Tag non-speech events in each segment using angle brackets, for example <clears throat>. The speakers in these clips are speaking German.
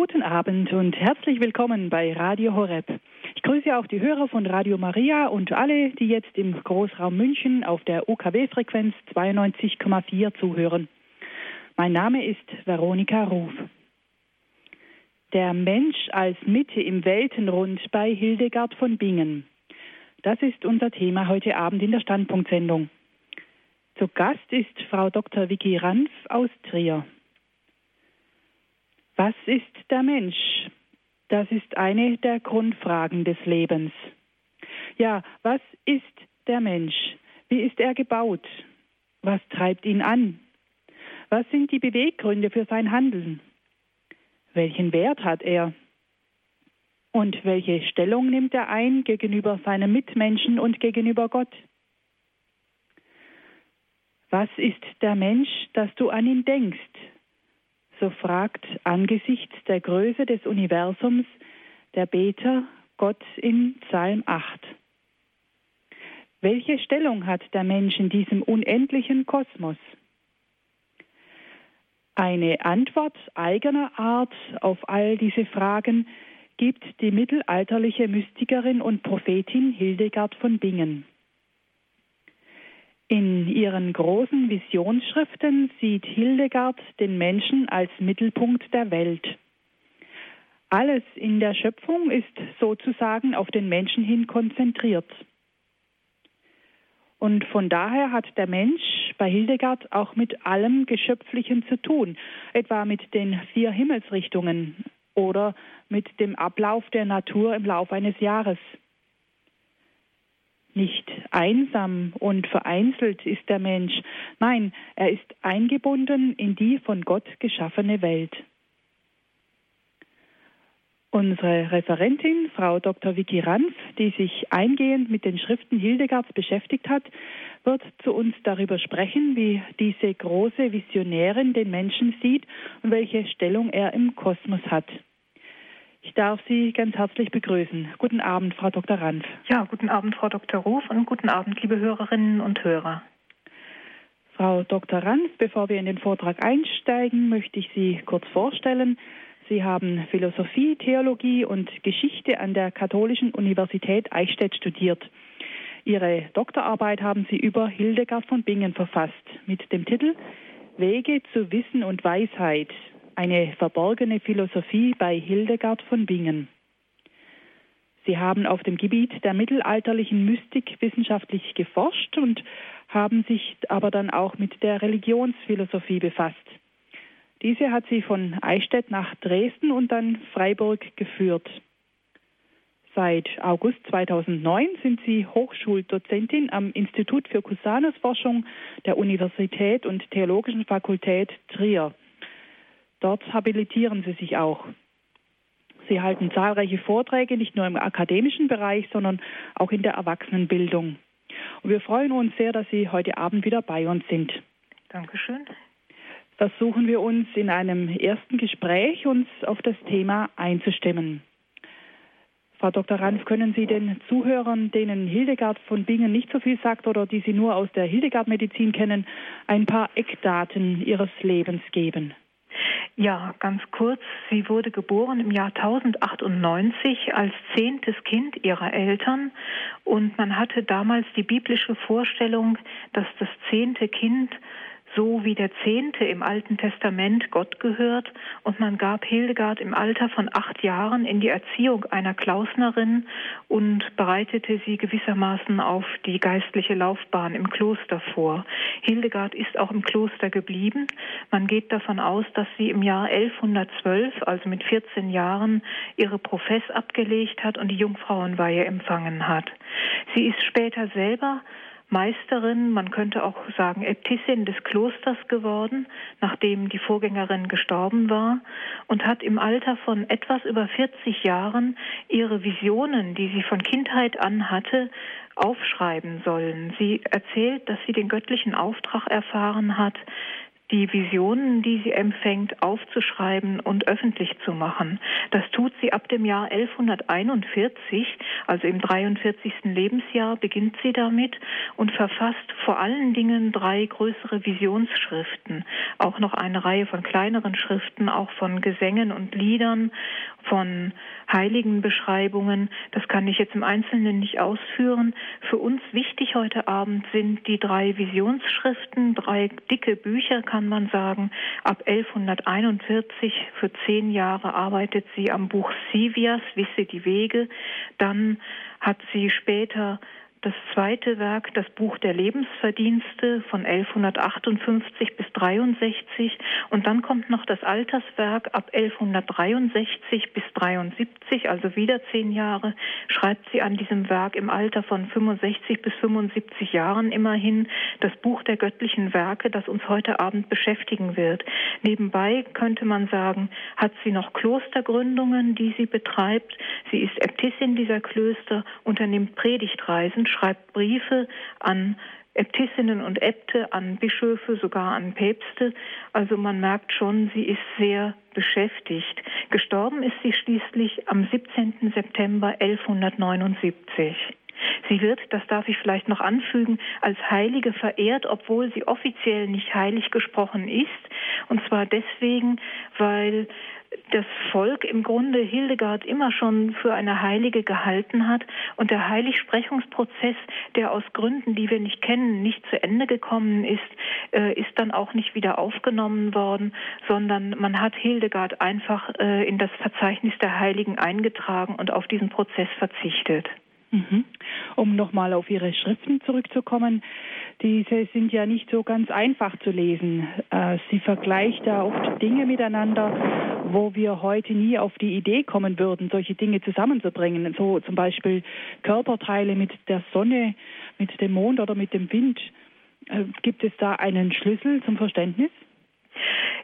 Guten Abend und herzlich willkommen bei Radio Horeb. Ich grüße auch die Hörer von Radio Maria und alle, die jetzt im Großraum München auf der UKW-Frequenz 92,4 zuhören. Mein Name ist Veronika Ruf. Der Mensch als Mitte im Weltenrund bei Hildegard von Bingen. Das ist unser Thema heute Abend in der Standpunktsendung. Zu Gast ist Frau Dr. Vicky Ranf aus Trier. Was ist der Mensch? Das ist eine der Grundfragen des Lebens. Ja, was ist der Mensch? Wie ist er gebaut? Was treibt ihn an? Was sind die Beweggründe für sein Handeln? Welchen Wert hat er? Und welche Stellung nimmt er ein gegenüber seinen Mitmenschen und gegenüber Gott? Was ist der Mensch, dass du an ihn denkst, so fragt angesichts der Größe des Universums der Beter Gott in Psalm 8. Welche Stellung hat der Mensch in diesem unendlichen Kosmos? Eine Antwort eigener Art auf all diese Fragen gibt die mittelalterliche Mystikerin und Prophetin Hildegard von Bingen. In ihren großen Visionsschriften sieht Hildegard den Menschen als Mittelpunkt der Welt. Alles in der Schöpfung ist sozusagen auf den Menschen hin konzentriert. Und von daher hat der Mensch bei Hildegard auch mit allem Geschöpflichen zu tun, etwa mit den vier Himmelsrichtungen oder mit dem Ablauf der Natur im Lauf eines Jahres. Nicht einsam und vereinzelt ist der Mensch, nein, er ist eingebunden in die von Gott geschaffene Welt. Unsere Referentin, Frau Dr. Vicky Ranf, die sich eingehend mit den Schriften Hildegards beschäftigt hat, wird zu uns darüber sprechen, wie diese große Visionärin den Menschen sieht und welche Stellung er im Kosmos hat. Ich darf Sie ganz herzlich begrüßen. Guten Abend, Frau Dr. Ranf. Ja, guten Abend, Frau Dr. Ruf und guten Abend, liebe Hörerinnen und Hörer. Frau Dr. Ranf, bevor wir in den Vortrag einsteigen, möchte ich Sie kurz vorstellen. Sie haben Philosophie, Theologie und Geschichte an der Katholischen Universität Eichstätt studiert. Ihre Doktorarbeit haben Sie über Hildegard von Bingen verfasst mit dem Titel Wege zu Wissen und Weisheit, eine verborgene Philosophie bei Hildegard von Bingen. Sie haben auf dem Gebiet der mittelalterlichen Mystik wissenschaftlich geforscht und haben sich aber dann auch mit der Religionsphilosophie befasst. Diese hat sie von Eichstätt nach Dresden und dann Freiburg geführt. Seit August 2009 sind sie Hochschuldozentin am Institut für Cusanusforschung der Universität und Theologischen Fakultät Trier. Dort habilitieren sie sich auch. Sie halten zahlreiche Vorträge, nicht nur im akademischen Bereich, sondern auch in der Erwachsenenbildung. Und wir freuen uns sehr, dass Sie heute Abend wieder bei uns sind. Dankeschön. Versuchen wir uns in einem ersten Gespräch uns auf das Thema einzustimmen. Frau Dr. Ranf, können Sie den Zuhörern, denen Hildegard von Bingen nicht so viel sagt oder die Sie nur aus der Hildegard-Medizin kennen, ein paar Eckdaten Ihres Lebens geben? Ja, ganz kurz. Sie wurde geboren im Jahr 1098 als zehntes Kind ihrer Eltern und man hatte damals die biblische Vorstellung, dass das zehnte Kind so wie der Zehnte im Alten Testament Gott gehört und man gab Hildegard im Alter von acht Jahren in die Erziehung einer Klausnerin und bereitete sie gewissermaßen auf die geistliche Laufbahn im Kloster vor. Hildegard ist auch im Kloster geblieben. Man geht davon aus, dass sie im Jahr 1112, also mit 14 Jahren, ihre Profess abgelegt hat und die Jungfrauenweihe empfangen hat. Sie ist später selber Meisterin, man könnte auch sagen Äbtissin des Klosters geworden, nachdem die Vorgängerin gestorben war und hat im Alter von etwas über 40 Jahren ihre Visionen, die sie von Kindheit an hatte, aufschreiben sollen. Sie erzählt, dass sie den göttlichen Auftrag erfahren hat, die Visionen, die sie empfängt, aufzuschreiben und öffentlich zu machen. Das tut sie ab dem Jahr 1141, also im 43. Lebensjahr beginnt sie damit und verfasst vor allen Dingen drei größere Visionsschriften, auch noch eine Reihe von kleineren Schriften, auch von Gesängen und Liedern, von Heiligenbeschreibungen. Das kann ich jetzt im Einzelnen nicht ausführen. Für uns wichtig heute Abend sind die drei Visionsschriften, drei dicke Bücher, kann man sagen. Ab 1141 für zehn Jahre arbeitet sie am Buch Sivias, Wisse die Wege. Dann hat sie später das zweite Werk, das Buch der Lebensverdienste von 1158 bis 63 und dann kommt noch das Alterswerk ab 1163 bis 73, also wieder zehn Jahre, schreibt sie an diesem Werk im Alter von 65 bis 75 Jahren immerhin das Buch der göttlichen Werke, das uns heute Abend beschäftigen wird. Nebenbei könnte man sagen, hat sie noch Klostergründungen, die sie betreibt. Sie ist Äbtissin dieser Klöster, unternimmt Predigtreisen, schreibt Briefe an Äbtissinnen und Äbte, an Bischöfe, sogar an Päpste. Also man merkt schon, sie ist sehr beschäftigt. Gestorben ist sie schließlich am 17. September 1179. Sie wird, das darf ich vielleicht noch anfügen, als Heilige verehrt, obwohl sie offiziell nicht heilig gesprochen ist. Und zwar deswegen, weil das Volk im Grunde Hildegard immer schon für eine Heilige gehalten hat und der Heiligsprechungsprozess, der aus Gründen, die wir nicht kennen, nicht zu Ende gekommen ist, äh, ist dann auch nicht wieder aufgenommen worden, sondern man hat Hildegard einfach äh, in das Verzeichnis der Heiligen eingetragen und auf diesen Prozess verzichtet. Mhm. Um nochmal auf Ihre Schriften zurückzukommen, diese sind ja nicht so ganz einfach zu lesen. Äh, sie vergleicht da oft Dinge miteinander, wo wir heute nie auf die Idee kommen würden, solche Dinge zusammenzubringen. So zum Beispiel Körperteile mit der Sonne, mit dem Mond oder mit dem Wind. Äh, gibt es da einen Schlüssel zum Verständnis?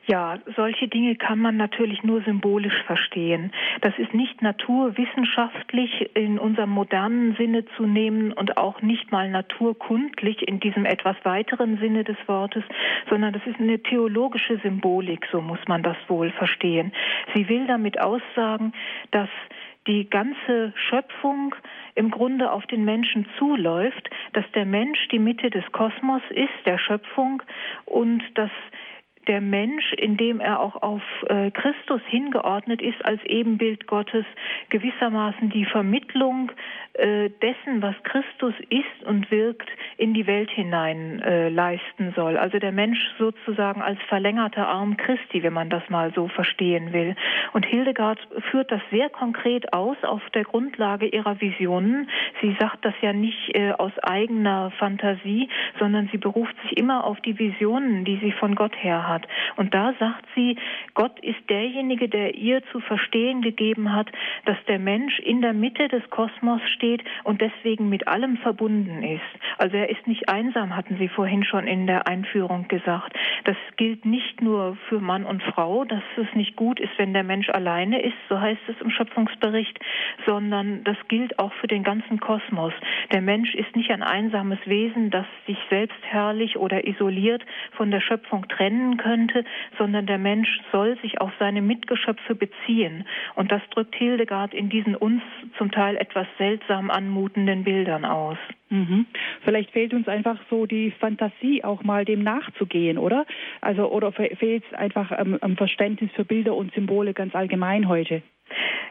Ja, solche Dinge kann man natürlich nur symbolisch verstehen. Das ist nicht naturwissenschaftlich in unserem modernen Sinne zu nehmen und auch nicht mal naturkundlich in diesem etwas weiteren Sinne des Wortes, sondern das ist eine theologische Symbolik, so muss man das wohl verstehen. Sie will damit aussagen, dass die ganze Schöpfung im Grunde auf den Menschen zuläuft, dass der Mensch die Mitte des Kosmos ist, der Schöpfung und dass der Mensch, indem er auch auf äh, Christus hingeordnet ist als Ebenbild Gottes, gewissermaßen die Vermittlung äh, dessen, was Christus ist und wirkt, in die Welt hinein äh, leisten soll. Also der Mensch sozusagen als verlängerter Arm Christi, wenn man das mal so verstehen will. Und Hildegard führt das sehr konkret aus auf der Grundlage ihrer Visionen. Sie sagt das ja nicht aus eigener Fantasie, sondern sie beruft sich immer auf die Visionen, die sie von Gott her hat. Und da sagt sie, Gott ist derjenige, der ihr zu verstehen gegeben hat, dass der Mensch in der Mitte des Kosmos steht und deswegen mit allem verbunden ist. Also er ist nicht einsam, hatten Sie vorhin schon in der Einführung gesagt. Das gilt nicht nur für Mann und Frau, dass es nicht gut ist, wenn der Mensch alleine ist, so heißt es im Schöpfungsbericht, sondern das gilt auch für den ganzen Kosmos. Der Mensch ist nicht ein einsames Wesen, das sich selbst herrlich oder isoliert von der Schöpfung trennen könnte, sondern der Mensch soll sich auf seine Mitgeschöpfe beziehen. Und das drückt Hildegard in diesen uns zum Teil etwas seltsam anmutenden Bildern aus. Mhm. Vielleicht fehlt uns einfach so die Fantasie, auch mal dem nachzugehen, oder? Also oder fehlt es einfach am, am Verständnis für Bilder und Symbole ganz allgemein heute?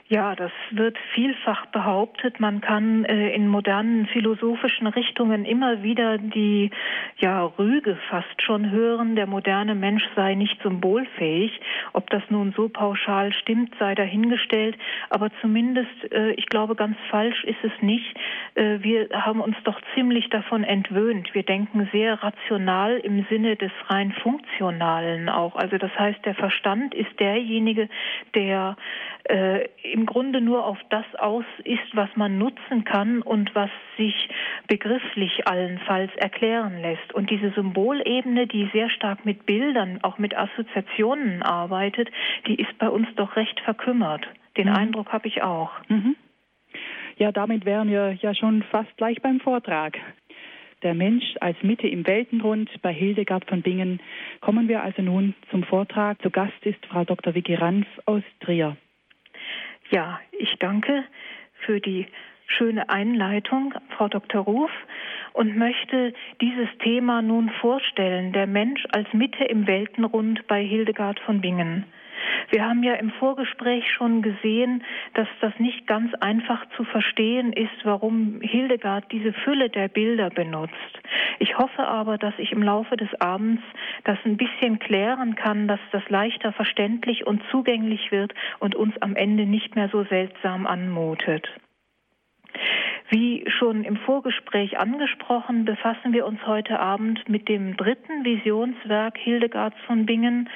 Ja, das wird vielfach behauptet. Man kann äh, in modernen philosophischen Richtungen immer wieder die ja, Rüge fast schon hören, der moderne Mensch sei nicht symbolfähig. Ob das nun so pauschal stimmt, sei dahingestellt. Aber zumindest, äh, ich glaube, ganz falsch ist es nicht. Äh, wir haben uns doch ziemlich davon entwöhnt. Wir denken sehr rational im Sinne des rein funktionalen auch. Also das heißt, der Verstand ist derjenige, der äh, im Grunde nur auf das aus ist, was man nutzen kann und was sich begrifflich allenfalls erklären lässt. Und diese Symbolebene, die sehr stark mit Bildern, auch mit Assoziationen arbeitet, die ist bei uns doch recht verkümmert. Den mhm. Eindruck habe ich auch. Mhm. Ja, damit wären wir ja schon fast gleich beim Vortrag. der Mensch als Mitte im Weltenrund bei Hildegard von Bingen. Kommen wir also nun zum Vortrag. Zu Gast ist Frau Dr. Vicky Ranf aus Trier. Ja, ich danke für die schöne Einleitung, Frau Dr. Ruf, und möchte dieses Thema nun vorstellen, der Mensch als Mitte im Weltenrund bei Hildegard von Bingen. Wir haben ja im Vorgespräch schon gesehen, dass das nicht ganz einfach zu verstehen ist, warum Hildegard diese Fülle der Bilder benutzt. Ich hoffe aber, dass ich im Laufe des Abends das ein bisschen klären kann, dass das leichter verständlich und zugänglich wird und uns am Ende nicht mehr so seltsam anmutet. Wie schon im Vorgespräch angesprochen, befassen wir uns heute Abend mit dem dritten Visionswerk Hildegards von Bingen.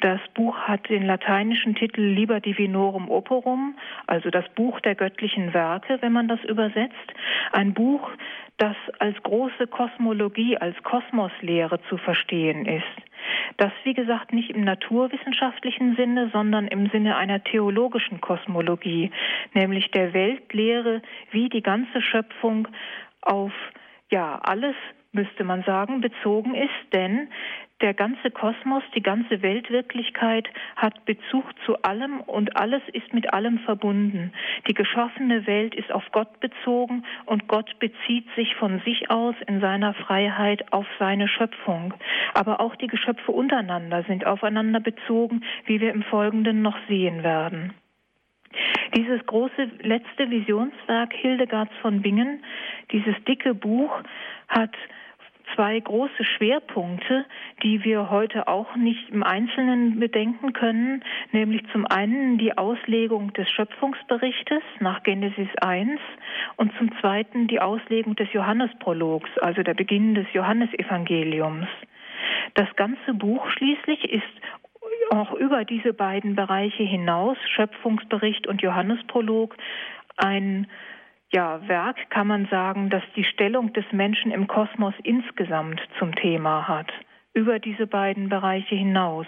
Das Buch hat den lateinischen Titel Liber Divinorum Operum, also das Buch der göttlichen Werke, wenn man das übersetzt. Ein Buch, das als große Kosmologie, als Kosmoslehre zu verstehen ist. Das, wie gesagt, nicht im naturwissenschaftlichen Sinne, sondern im Sinne einer theologischen Kosmologie, nämlich der Weltlehre, wie die ganze Schöpfung auf ja, alles müsste man sagen, bezogen ist, denn der ganze Kosmos, die ganze Weltwirklichkeit hat Bezug zu allem und alles ist mit allem verbunden. Die geschaffene Welt ist auf Gott bezogen und Gott bezieht sich von sich aus in seiner Freiheit auf seine Schöpfung. Aber auch die Geschöpfe untereinander sind aufeinander bezogen, wie wir im Folgenden noch sehen werden. Dieses große letzte Visionswerk Hildegards von Bingen, dieses dicke Buch, hat zwei große Schwerpunkte, die wir heute auch nicht im Einzelnen bedenken können, nämlich zum einen die Auslegung des Schöpfungsberichtes nach Genesis 1 und zum zweiten die Auslegung des Johannesprologs, also der Beginn des Johannesevangeliums. Das ganze Buch schließlich ist auch über diese beiden Bereiche hinaus, Schöpfungsbericht und Johannesprolog, ein ja, Werk kann man sagen, das die Stellung des Menschen im Kosmos insgesamt zum Thema hat, über diese beiden Bereiche hinaus.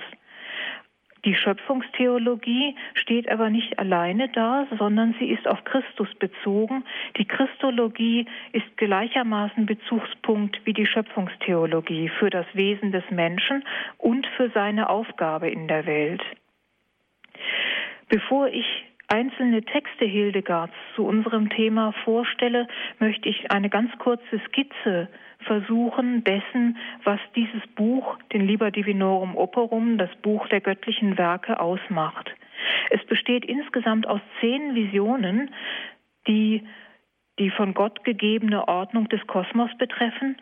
Die Schöpfungstheologie steht aber nicht alleine da, sondern sie ist auf Christus bezogen. Die Christologie ist gleichermaßen Bezugspunkt wie die Schöpfungstheologie für das Wesen des Menschen und für seine Aufgabe in der Welt. Bevor ich einzelne Texte Hildegards zu unserem Thema vorstelle, möchte ich eine ganz kurze Skizze versuchen dessen, was dieses Buch, den Liber Divinorum Operum, das Buch der göttlichen Werke, ausmacht. Es besteht insgesamt aus zehn Visionen, die die von Gott gegebene Ordnung des Kosmos betreffen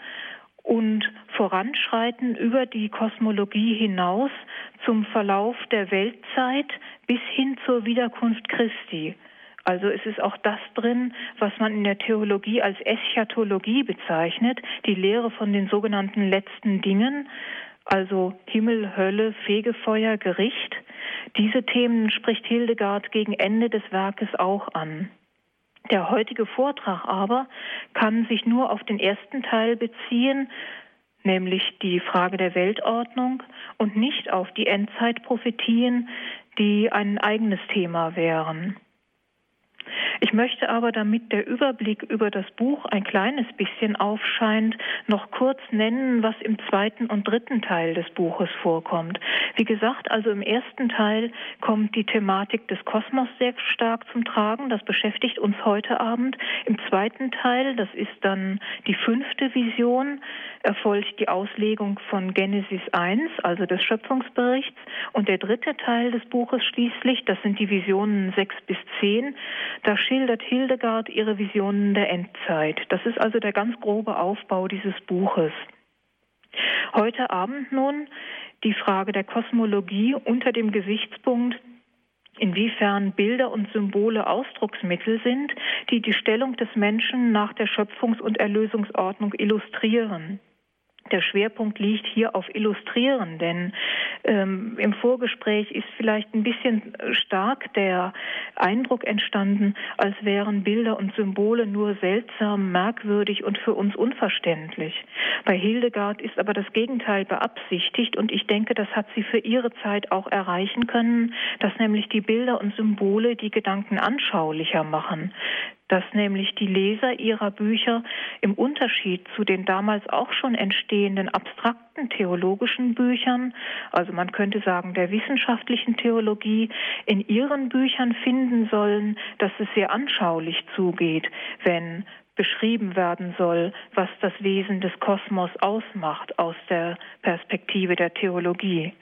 und voranschreiten über die Kosmologie hinaus zum Verlauf der Weltzeit bis hin zur Wiederkunft Christi. Also es ist auch das drin, was man in der Theologie als Eschatologie bezeichnet, die Lehre von den sogenannten letzten Dingen, also Himmel, Hölle, Fegefeuer, Gericht. Diese Themen spricht Hildegard gegen Ende des Werkes auch an. Der heutige Vortrag aber kann sich nur auf den ersten Teil beziehen, nämlich die Frage der Weltordnung und nicht auf die Endzeitprophetien, die ein eigenes Thema wären. Ich möchte aber, damit der Überblick über das Buch ein kleines bisschen aufscheint, noch kurz nennen, was im zweiten und dritten Teil des Buches vorkommt. Wie gesagt, also im ersten Teil kommt die Thematik des Kosmos sehr stark zum Tragen. Das beschäftigt uns heute Abend. Im zweiten Teil, das ist dann die fünfte Vision, erfolgt die Auslegung von Genesis 1, also des Schöpfungsberichts. Und der dritte Teil des Buches schließlich, das sind die Visionen 6 bis 10, da schildert Hildegard ihre Visionen der Endzeit. Das ist also der ganz grobe Aufbau dieses Buches. Heute Abend nun die Frage der Kosmologie unter dem Gesichtspunkt, inwiefern Bilder und Symbole Ausdrucksmittel sind, die die Stellung des Menschen nach der Schöpfungs- und Erlösungsordnung illustrieren. Der Schwerpunkt liegt hier auf Illustrieren, denn ähm, im Vorgespräch ist vielleicht ein bisschen stark der Eindruck entstanden, als wären Bilder und Symbole nur seltsam, merkwürdig und für uns unverständlich. Bei Hildegard ist aber das Gegenteil beabsichtigt und ich denke, das hat sie für ihre Zeit auch erreichen können, dass nämlich die Bilder und Symbole die Gedanken anschaulicher machen. Dass nämlich die Leser ihrer Bücher im Unterschied zu den damals auch schon entstehenden abstrakten theologischen Büchern, also man könnte sagen der wissenschaftlichen Theologie, in ihren Büchern finden sollen, dass es sehr anschaulich zugeht, wenn beschrieben werden soll, was das Wesen des Kosmos ausmacht aus der Perspektive der Theologie.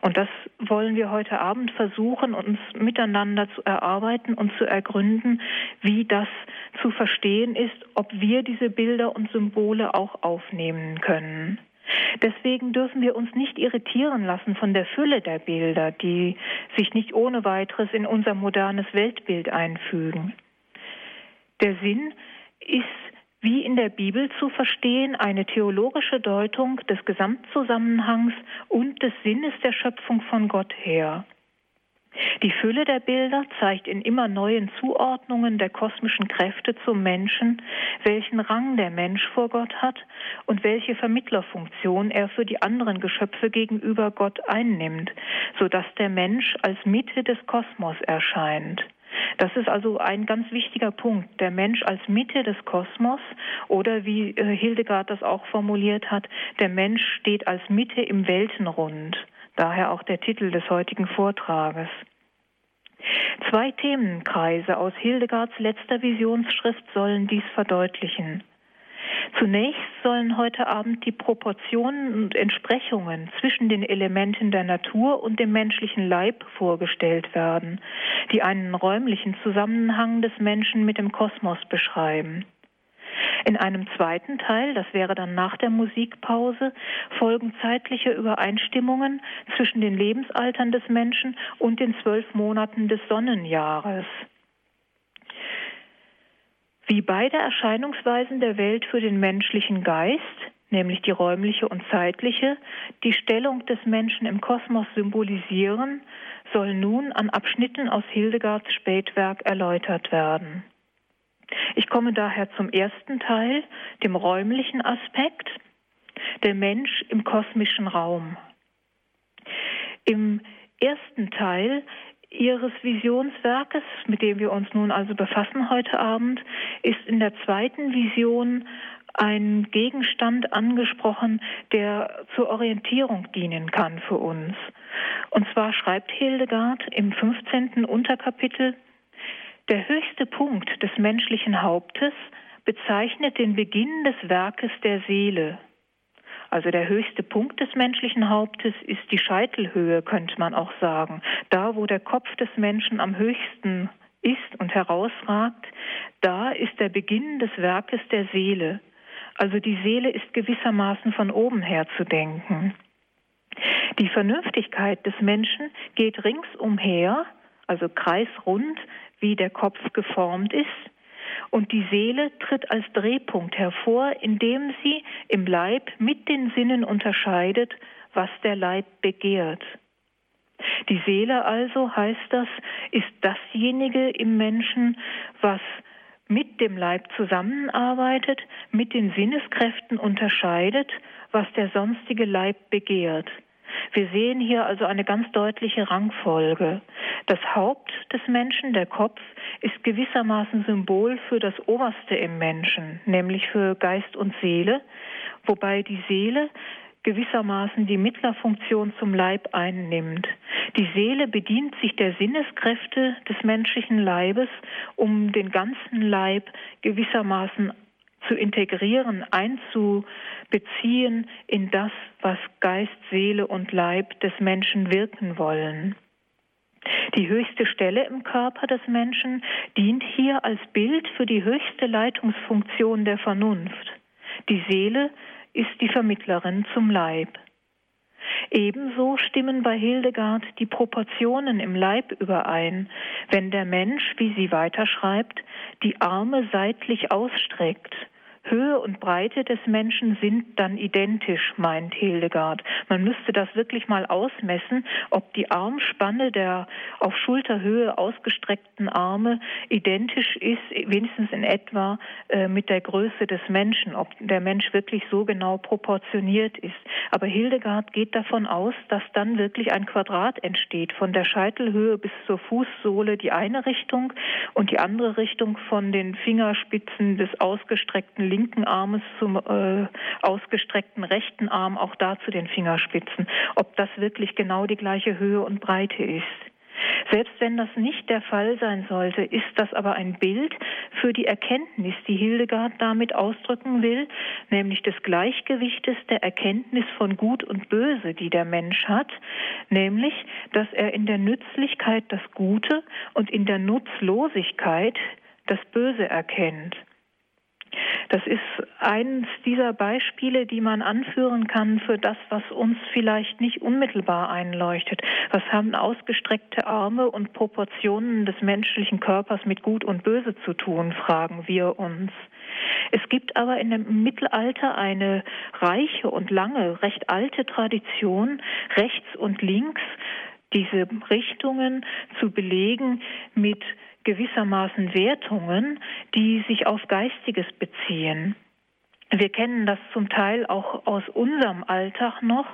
Und das wollen wir heute Abend versuchen, uns miteinander zu erarbeiten und zu ergründen, wie das zu verstehen ist, ob wir diese Bilder und Symbole auch aufnehmen können. Deswegen dürfen wir uns nicht irritieren lassen von der Fülle der Bilder, die sich nicht ohne weiteres in unser modernes Weltbild einfügen. Der Sinn ist wie in der Bibel zu verstehen eine theologische Deutung des Gesamtzusammenhangs und des Sinnes der Schöpfung von Gott her. Die Fülle der Bilder zeigt in immer neuen Zuordnungen der kosmischen Kräfte zum Menschen, welchen Rang der Mensch vor Gott hat und welche Vermittlerfunktion er für die anderen Geschöpfe gegenüber Gott einnimmt, so dass der Mensch als Mitte des Kosmos erscheint. Das ist also ein ganz wichtiger Punkt. Der Mensch als Mitte des Kosmos oder wie äh, Hildegard das auch formuliert hat, der Mensch steht als Mitte im Weltenrund. Daher auch der Titel des heutigen Vortrages. Zwei Themenkreise aus Hildegards letzter Visionsschrift sollen dies verdeutlichen. Zunächst sollen heute Abend die Proportionen und Entsprechungen zwischen den Elementen der Natur und dem menschlichen Leib vorgestellt werden, die einen räumlichen Zusammenhang des Menschen mit dem Kosmos beschreiben. In einem zweiten Teil, das wäre dann nach der Musikpause, folgen zeitliche Übereinstimmungen zwischen den Lebensaltern des Menschen und den zwölf Monaten des Sonnenjahres. Wie beide Erscheinungsweisen der Welt für den menschlichen Geist, nämlich die räumliche und zeitliche, die Stellung des Menschen im Kosmos symbolisieren, soll nun an Abschnitten aus Hildegards Spätwerk erläutert werden. Ich komme daher zum ersten Teil, dem räumlichen Aspekt, der Mensch im kosmischen Raum. Im ersten Teil Ihres Visionswerkes, mit dem wir uns nun also befassen heute Abend, ist in der zweiten Vision ein Gegenstand angesprochen, der zur Orientierung dienen kann für uns. Und zwar schreibt Hildegard im 15. Unterkapitel, der höchste Punkt des menschlichen Hauptes bezeichnet den Beginn des Werkes der Seele. Also der höchste Punkt des menschlichen Hauptes ist die Scheitelhöhe, könnte man auch sagen. Da, wo der Kopf des Menschen am höchsten ist und herausragt, da ist der Beginn des Werkes der Seele. Also die Seele ist gewissermaßen von oben her zu denken. Die Vernünftigkeit des Menschen geht ringsumher, also kreisrund, wie der Kopf geformt ist, und die Seele tritt als Drehpunkt hervor, indem sie im Leib mit den Sinnen unterscheidet, was der Leib begehrt. Die Seele also, heißt das, ist dasjenige im Menschen, was mit dem Leib zusammenarbeitet, mit den Sinneskräften unterscheidet, was der sonstige Leib begehrt. Wir sehen hier also eine ganz deutliche Rangfolge. Das Haupt des Menschen, der Kopf, ist gewissermaßen Symbol für das Oberste im Menschen, nämlich für Geist und Seele, wobei die Seele gewissermaßen die Mittlerfunktion zum Leib einnimmt. Die Seele bedient sich der Sinneskräfte des menschlichen Leibes, um den ganzen Leib gewissermaßen zu integrieren, einzubeziehen in das, was Geist, Seele und Leib des Menschen wirken wollen. Die höchste Stelle im Körper des Menschen dient hier als Bild für die höchste Leitungsfunktion der Vernunft. Die Seele ist die Vermittlerin zum Leib. Ebenso stimmen bei Hildegard die Proportionen im Leib überein, wenn der Mensch, wie sie weiterschreibt, die Arme seitlich ausstreckt, Höhe und Breite des Menschen sind dann identisch, meint Hildegard. Man müsste das wirklich mal ausmessen, ob die Armspanne der auf Schulterhöhe ausgestreckten Arme identisch ist, wenigstens in etwa äh, mit der Größe des Menschen, ob der Mensch wirklich so genau proportioniert ist. Aber Hildegard geht davon aus, dass dann wirklich ein Quadrat entsteht, von der Scheitelhöhe bis zur Fußsohle die eine Richtung und die andere Richtung von den Fingerspitzen des ausgestreckten linken Armes zum äh, ausgestreckten rechten Arm, auch da zu den Fingerspitzen, ob das wirklich genau die gleiche Höhe und Breite ist. Selbst wenn das nicht der Fall sein sollte, ist das aber ein Bild für die Erkenntnis, die Hildegard damit ausdrücken will, nämlich des Gleichgewichtes der Erkenntnis von Gut und Böse, die der Mensch hat, nämlich, dass er in der Nützlichkeit das Gute und in der Nutzlosigkeit das Böse erkennt. Das ist eines dieser Beispiele, die man anführen kann für das, was uns vielleicht nicht unmittelbar einleuchtet. Was haben ausgestreckte Arme und Proportionen des menschlichen Körpers mit Gut und Böse zu tun, fragen wir uns. Es gibt aber in dem Mittelalter eine reiche und lange, recht alte Tradition, rechts und links diese Richtungen zu belegen mit gewissermaßen Wertungen, die sich auf Geistiges beziehen. Wir kennen das zum Teil auch aus unserem Alltag noch,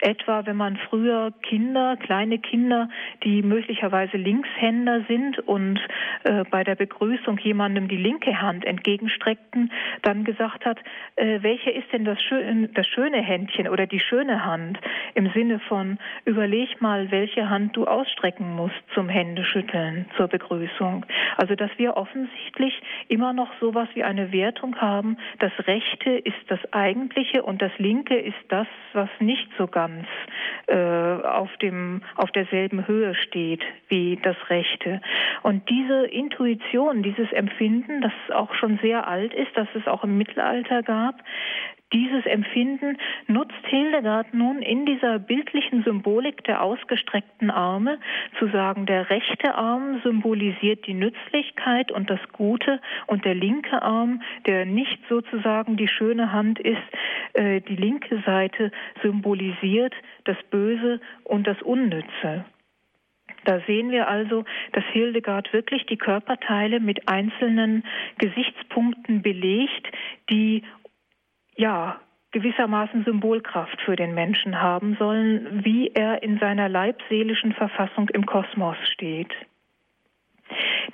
etwa wenn man früher Kinder, kleine Kinder, die möglicherweise Linkshänder sind und äh, bei der Begrüßung jemandem die linke Hand entgegenstreckten, dann gesagt hat, äh, welche ist denn das, schön, das schöne Händchen oder die schöne Hand im Sinne von überleg mal, welche Hand du ausstrecken musst zum Händeschütteln zur Begrüßung. Also dass wir offensichtlich immer noch sowas wie eine Wertung haben, das Recht Rechte ist das Eigentliche und das Linke ist das, was nicht so ganz äh, auf, dem, auf derselben Höhe steht wie das Rechte. Und diese Intuition, dieses Empfinden, das auch schon sehr alt ist, das es auch im Mittelalter gab, dieses Empfinden nutzt Hildegard nun in dieser bildlichen Symbolik der ausgestreckten Arme, zu sagen, der rechte Arm symbolisiert die Nützlichkeit und das Gute und der linke Arm, der nicht sozusagen die schöne Hand ist, äh, die linke Seite symbolisiert das Böse und das Unnütze. Da sehen wir also, dass Hildegard wirklich die Körperteile mit einzelnen Gesichtspunkten belegt, die ja, gewissermaßen Symbolkraft für den Menschen haben sollen, wie er in seiner leibseelischen Verfassung im Kosmos steht.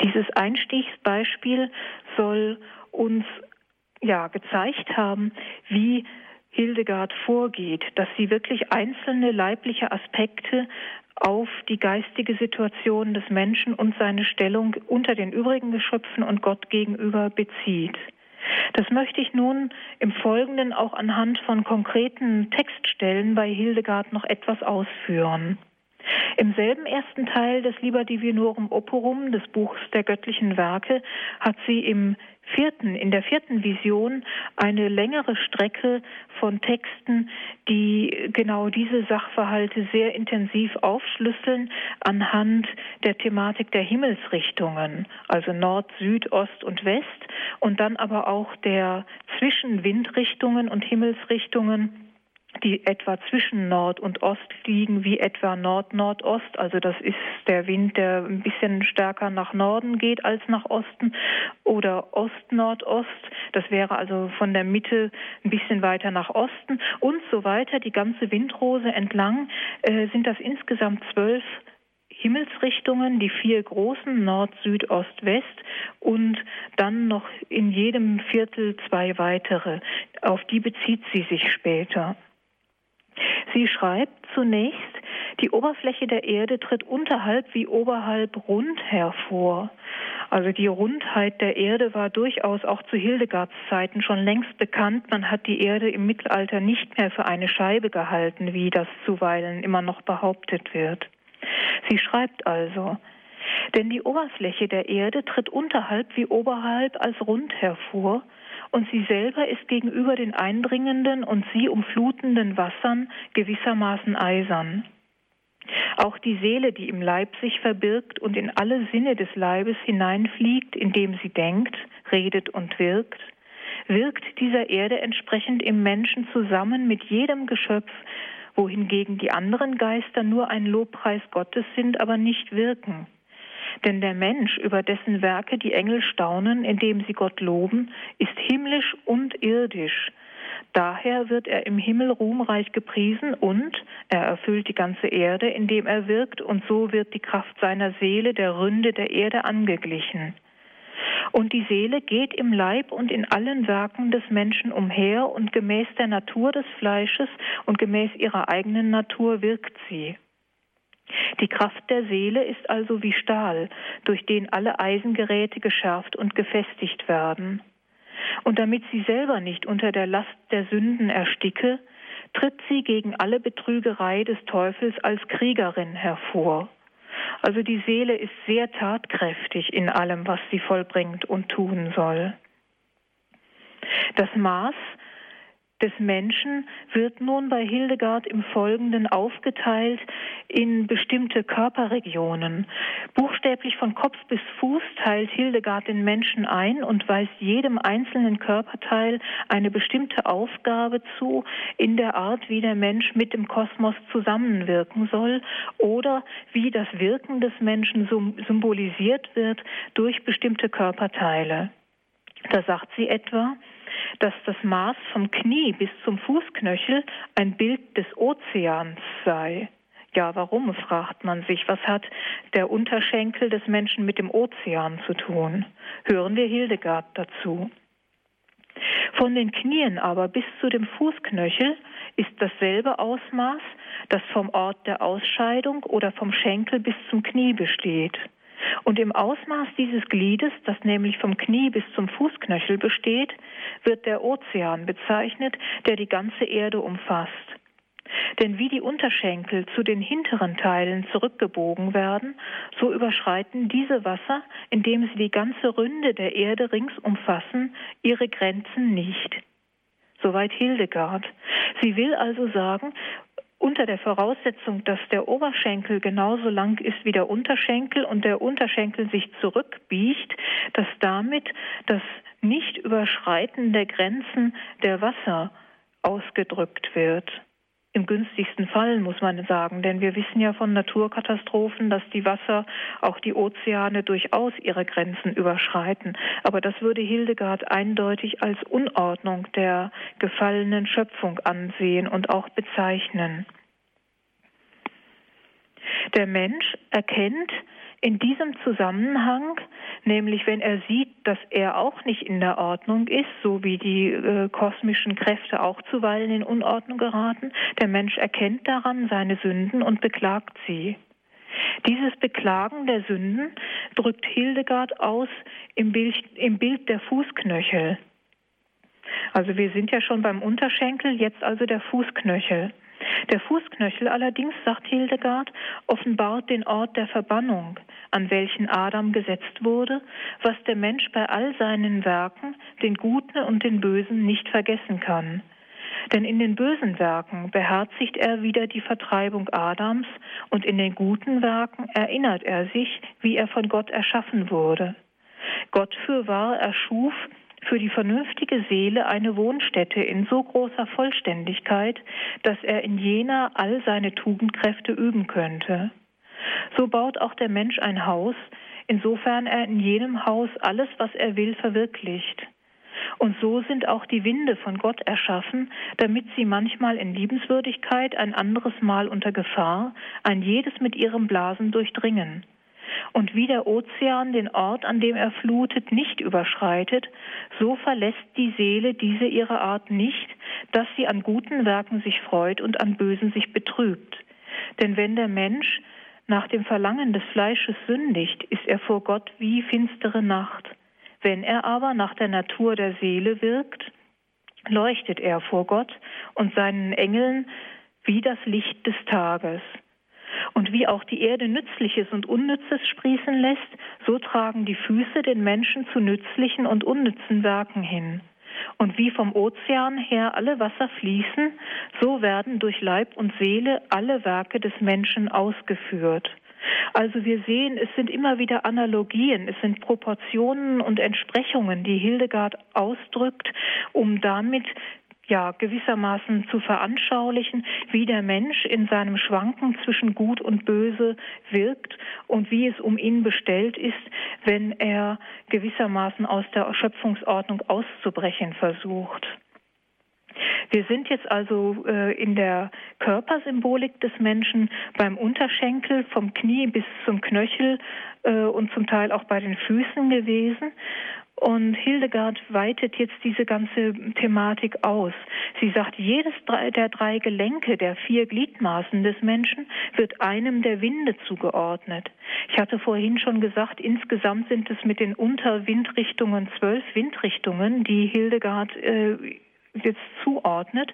Dieses Einstiegsbeispiel soll uns ja gezeigt haben, wie Hildegard vorgeht, dass sie wirklich einzelne leibliche Aspekte auf die geistige Situation des Menschen und seine Stellung unter den übrigen Geschöpfen und Gott gegenüber bezieht. Das möchte ich nun im Folgenden auch anhand von konkreten Textstellen bei Hildegard noch etwas ausführen. Im selben ersten Teil des Liber Divinorum Operum, des Buchs der göttlichen Werke, hat sie im vierten, in der vierten Vision eine längere Strecke von Texten, die genau diese Sachverhalte sehr intensiv aufschlüsseln anhand der Thematik der Himmelsrichtungen, also Nord, Süd, Ost und West und dann aber auch der Zwischenwindrichtungen und Himmelsrichtungen die etwa zwischen Nord und Ost liegen, wie etwa Nord-Nordost. Also das ist der Wind, der ein bisschen stärker nach Norden geht als nach Osten. Oder Ost-Nordost. Das wäre also von der Mitte ein bisschen weiter nach Osten und so weiter. Die ganze Windrose entlang äh, sind das insgesamt zwölf Himmelsrichtungen, die vier großen Nord, Süd, Ost, West und dann noch in jedem Viertel zwei weitere. Auf die bezieht sie sich später. Sie schreibt zunächst, die Oberfläche der Erde tritt unterhalb wie oberhalb rund hervor. Also die Rundheit der Erde war durchaus auch zu Hildegards Zeiten schon längst bekannt. Man hat die Erde im Mittelalter nicht mehr für eine Scheibe gehalten, wie das zuweilen immer noch behauptet wird. Sie schreibt also, denn die Oberfläche der Erde tritt unterhalb wie oberhalb als rund hervor, und sie selber ist gegenüber den eindringenden und sie umflutenden Wassern gewissermaßen eisern. Auch die Seele, die im Leib sich verbirgt und in alle Sinne des Leibes hineinfliegt, indem sie denkt, redet und wirkt, wirkt dieser Erde entsprechend im Menschen zusammen mit jedem Geschöpf, wohingegen die anderen Geister nur ein Lobpreis Gottes sind, aber nicht wirken. Denn der Mensch, über dessen Werke die Engel staunen, indem sie Gott loben, ist himmlisch und irdisch. Daher wird er im Himmel ruhmreich gepriesen und er erfüllt die ganze Erde, indem er wirkt, und so wird die Kraft seiner Seele der Ründe der Erde angeglichen. Und die Seele geht im Leib und in allen Werken des Menschen umher und gemäß der Natur des Fleisches und gemäß ihrer eigenen Natur wirkt sie. Die Kraft der Seele ist also wie Stahl, durch den alle Eisengeräte geschärft und gefestigt werden. Und damit sie selber nicht unter der Last der Sünden ersticke, tritt sie gegen alle Betrügerei des Teufels als Kriegerin hervor. Also die Seele ist sehr tatkräftig in allem, was sie vollbringt und tun soll. Das Maß des Menschen wird nun bei Hildegard im Folgenden aufgeteilt in bestimmte Körperregionen. Buchstäblich von Kopf bis Fuß teilt Hildegard den Menschen ein und weist jedem einzelnen Körperteil eine bestimmte Aufgabe zu in der Art, wie der Mensch mit dem Kosmos zusammenwirken soll oder wie das Wirken des Menschen symbolisiert wird durch bestimmte Körperteile. Da sagt sie etwa, dass das Maß vom Knie bis zum Fußknöchel ein Bild des Ozeans sei. Ja, warum, fragt man sich. Was hat der Unterschenkel des Menschen mit dem Ozean zu tun? Hören wir Hildegard dazu. Von den Knien aber bis zu dem Fußknöchel ist dasselbe Ausmaß, das vom Ort der Ausscheidung oder vom Schenkel bis zum Knie besteht. Und im Ausmaß dieses Gliedes, das nämlich vom Knie bis zum Fußknöchel besteht, wird der Ozean bezeichnet, der die ganze Erde umfasst. Denn wie die Unterschenkel zu den hinteren Teilen zurückgebogen werden, so überschreiten diese Wasser, indem sie die ganze Ründe der Erde rings umfassen, ihre Grenzen nicht. Soweit Hildegard. Sie will also sagen, unter der Voraussetzung, dass der Oberschenkel genauso lang ist wie der Unterschenkel und der Unterschenkel sich zurückbiegt, dass damit das Nicht-Überschreiten der Grenzen der Wasser ausgedrückt wird im günstigsten Fall, muss man sagen. Denn wir wissen ja von Naturkatastrophen, dass die Wasser, auch die Ozeane durchaus ihre Grenzen überschreiten. Aber das würde Hildegard eindeutig als Unordnung der gefallenen Schöpfung ansehen und auch bezeichnen. Der Mensch erkennt in diesem Zusammenhang, nämlich wenn er sieht, dass er auch nicht in der Ordnung ist, so wie die äh, kosmischen Kräfte auch zuweilen in Unordnung geraten, der Mensch erkennt daran seine Sünden und beklagt sie. Dieses Beklagen der Sünden drückt Hildegard aus im Bild, im Bild der Fußknöchel. Also wir sind ja schon beim Unterschenkel, jetzt also der Fußknöchel. Der Fußknöchel allerdings, sagt Hildegard, offenbart den Ort der Verbannung, an welchen Adam gesetzt wurde, was der Mensch bei all seinen Werken, den Guten und den Bösen, nicht vergessen kann. Denn in den bösen Werken beherzigt er wieder die Vertreibung Adams und in den guten Werken erinnert er sich, wie er von Gott erschaffen wurde. Gott fürwahr erschuf für die vernünftige Seele eine Wohnstätte in so großer Vollständigkeit, dass er in jener all seine Tugendkräfte üben könnte. So baut auch der Mensch ein Haus, insofern er in jenem Haus alles, was er will, verwirklicht. Und so sind auch die Winde von Gott erschaffen, damit sie manchmal in Liebenswürdigkeit, ein anderes Mal unter Gefahr, ein jedes mit ihrem Blasen durchdringen. Und wie der Ozean den Ort, an dem er flutet, nicht überschreitet, so verlässt die Seele diese ihre Art nicht, dass sie an guten Werken sich freut und an bösen sich betrübt. Denn wenn der Mensch nach dem Verlangen des Fleisches sündigt, ist er vor Gott wie finstere Nacht. Wenn er aber nach der Natur der Seele wirkt, leuchtet er vor Gott und seinen Engeln wie das Licht des Tages. Und wie auch die Erde Nützliches und Unnützes sprießen lässt, so tragen die Füße den Menschen zu nützlichen und unnützen Werken hin. Und wie vom Ozean her alle Wasser fließen, so werden durch Leib und Seele alle Werke des Menschen ausgeführt. Also wir sehen, es sind immer wieder Analogien, es sind Proportionen und Entsprechungen, die Hildegard ausdrückt, um damit ja gewissermaßen zu veranschaulichen, wie der Mensch in seinem Schwanken zwischen Gut und Böse wirkt und wie es um ihn bestellt ist, wenn er gewissermaßen aus der Schöpfungsordnung auszubrechen versucht. Wir sind jetzt also äh, in der Körpersymbolik des Menschen beim Unterschenkel vom Knie bis zum Knöchel äh, und zum Teil auch bei den Füßen gewesen. Und Hildegard weitet jetzt diese ganze Thematik aus. Sie sagt, jedes der drei Gelenke der vier Gliedmaßen des Menschen wird einem der Winde zugeordnet. Ich hatte vorhin schon gesagt, insgesamt sind es mit den Unterwindrichtungen zwölf Windrichtungen, die Hildegard äh, jetzt zuordnet.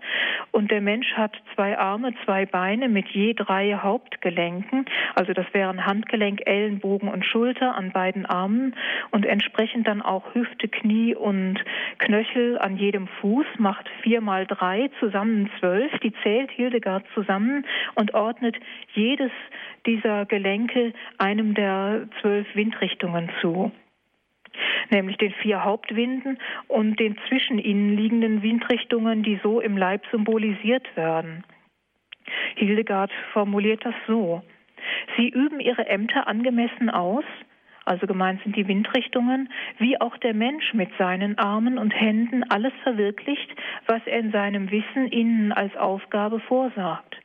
Und der Mensch hat zwei Arme, zwei Beine mit je drei Hauptgelenken. Also das wären Handgelenk, Ellenbogen und Schulter an beiden Armen und entsprechend dann auch Hüfte, Knie und Knöchel an jedem Fuß, macht vier mal drei, zusammen zwölf. Die zählt Hildegard zusammen und ordnet jedes dieser Gelenke einem der zwölf Windrichtungen zu nämlich den vier Hauptwinden und den zwischen ihnen liegenden Windrichtungen, die so im Leib symbolisiert werden. Hildegard formuliert das so. Sie üben ihre Ämter angemessen aus, also gemeint sind die Windrichtungen, wie auch der Mensch mit seinen Armen und Händen alles verwirklicht, was er in seinem Wissen ihnen als Aufgabe vorsagt.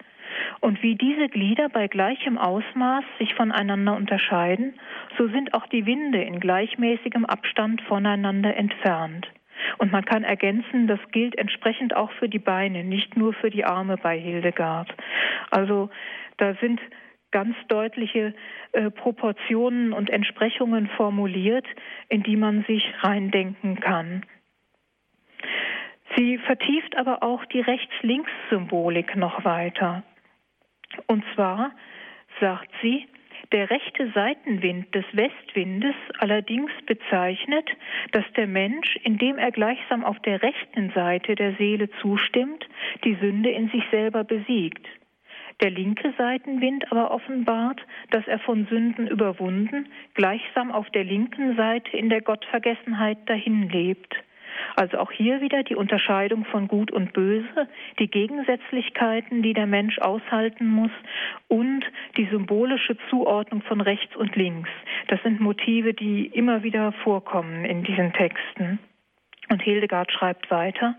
Und wie diese Glieder bei gleichem Ausmaß sich voneinander unterscheiden, so sind auch die Winde in gleichmäßigem Abstand voneinander entfernt. Und man kann ergänzen, das gilt entsprechend auch für die Beine, nicht nur für die Arme bei Hildegard. Also da sind ganz deutliche äh, Proportionen und Entsprechungen formuliert, in die man sich reindenken kann. Sie vertieft aber auch die Rechts-Links-Symbolik noch weiter. Und zwar sagt sie, der rechte Seitenwind des Westwindes allerdings bezeichnet, dass der Mensch, indem er gleichsam auf der rechten Seite der Seele zustimmt, die Sünde in sich selber besiegt. Der linke Seitenwind aber offenbart, dass er von Sünden überwunden, gleichsam auf der linken Seite in der Gottvergessenheit dahin lebt. Also auch hier wieder die Unterscheidung von Gut und Böse, die Gegensätzlichkeiten, die der Mensch aushalten muss und die symbolische Zuordnung von rechts und links. Das sind Motive, die immer wieder vorkommen in diesen Texten. Und Hildegard schreibt weiter,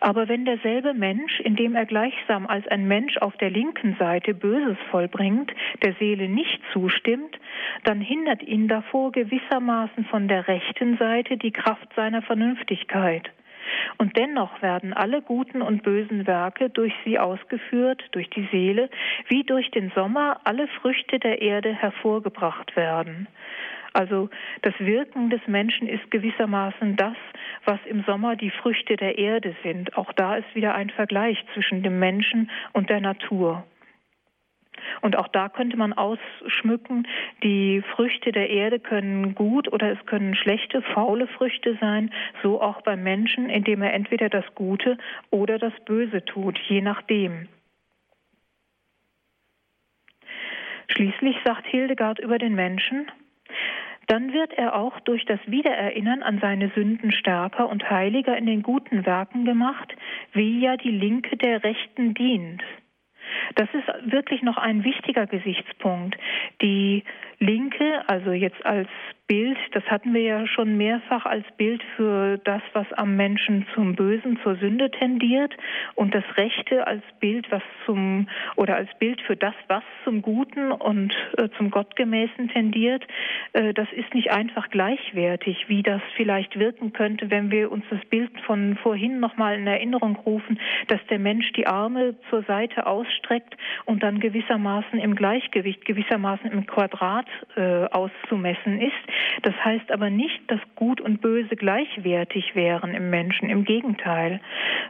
aber wenn derselbe Mensch, indem er gleichsam als ein Mensch auf der linken Seite Böses vollbringt, der Seele nicht zustimmt, dann hindert ihn davor gewissermaßen von der rechten Seite die Kraft seiner Vernünftigkeit. Und dennoch werden alle guten und bösen Werke durch sie ausgeführt, durch die Seele, wie durch den Sommer alle Früchte der Erde hervorgebracht werden. Also das Wirken des Menschen ist gewissermaßen das, was im Sommer die Früchte der Erde sind. Auch da ist wieder ein Vergleich zwischen dem Menschen und der Natur. Und auch da könnte man ausschmücken, die Früchte der Erde können gut oder es können schlechte, faule Früchte sein, so auch beim Menschen, indem er entweder das Gute oder das Böse tut, je nachdem. Schließlich sagt Hildegard über den Menschen, dann wird er auch durch das Wiedererinnern an seine Sünden stärker und heiliger in den guten Werken gemacht, wie ja die Linke der Rechten dient. Das ist wirklich noch ein wichtiger Gesichtspunkt. Die Linke, also jetzt als Bild, das hatten wir ja schon mehrfach als Bild für das, was am Menschen zum Bösen, zur Sünde tendiert und das Rechte als Bild, was zum oder als Bild für das, was zum Guten und äh, zum Gottgemäßen tendiert. Äh, das ist nicht einfach gleichwertig, wie das vielleicht wirken könnte, wenn wir uns das Bild von vorhin nochmal in Erinnerung rufen, dass der Mensch die Arme zur Seite ausstreckt und dann gewissermaßen im Gleichgewicht, gewissermaßen im Quadrat äh, auszumessen ist Das heißt aber nicht, dass Gut und Böse gleichwertig wären im Menschen, im Gegenteil,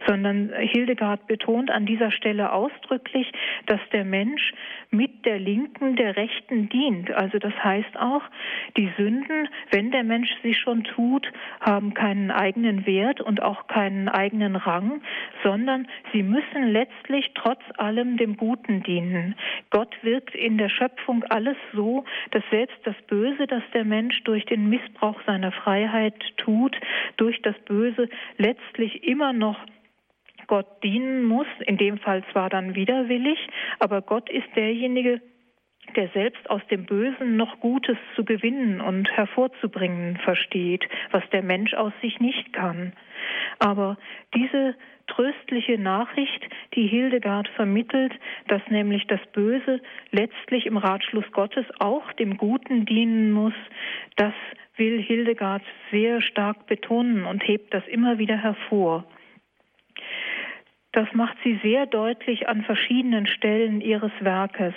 sondern Hildegard betont an dieser Stelle ausdrücklich, dass der Mensch mit der Linken der Rechten dient. Also das heißt auch, die Sünden, wenn der Mensch sie schon tut, haben keinen eigenen Wert und auch keinen eigenen Rang, sondern sie müssen letztlich trotz allem dem Guten dienen. Gott wirkt in der Schöpfung alles so, dass selbst das Böse, das der Mensch durch den Missbrauch seiner Freiheit tut, durch das Böse letztlich immer noch Gott dienen muss, in dem Fall zwar dann widerwillig, aber Gott ist derjenige, der selbst aus dem Bösen noch Gutes zu gewinnen und hervorzubringen versteht, was der Mensch aus sich nicht kann. Aber diese tröstliche Nachricht, die Hildegard vermittelt, dass nämlich das Böse letztlich im Ratschluss Gottes auch dem Guten dienen muss, das will Hildegard sehr stark betonen und hebt das immer wieder hervor. Das macht sie sehr deutlich an verschiedenen Stellen ihres Werkes.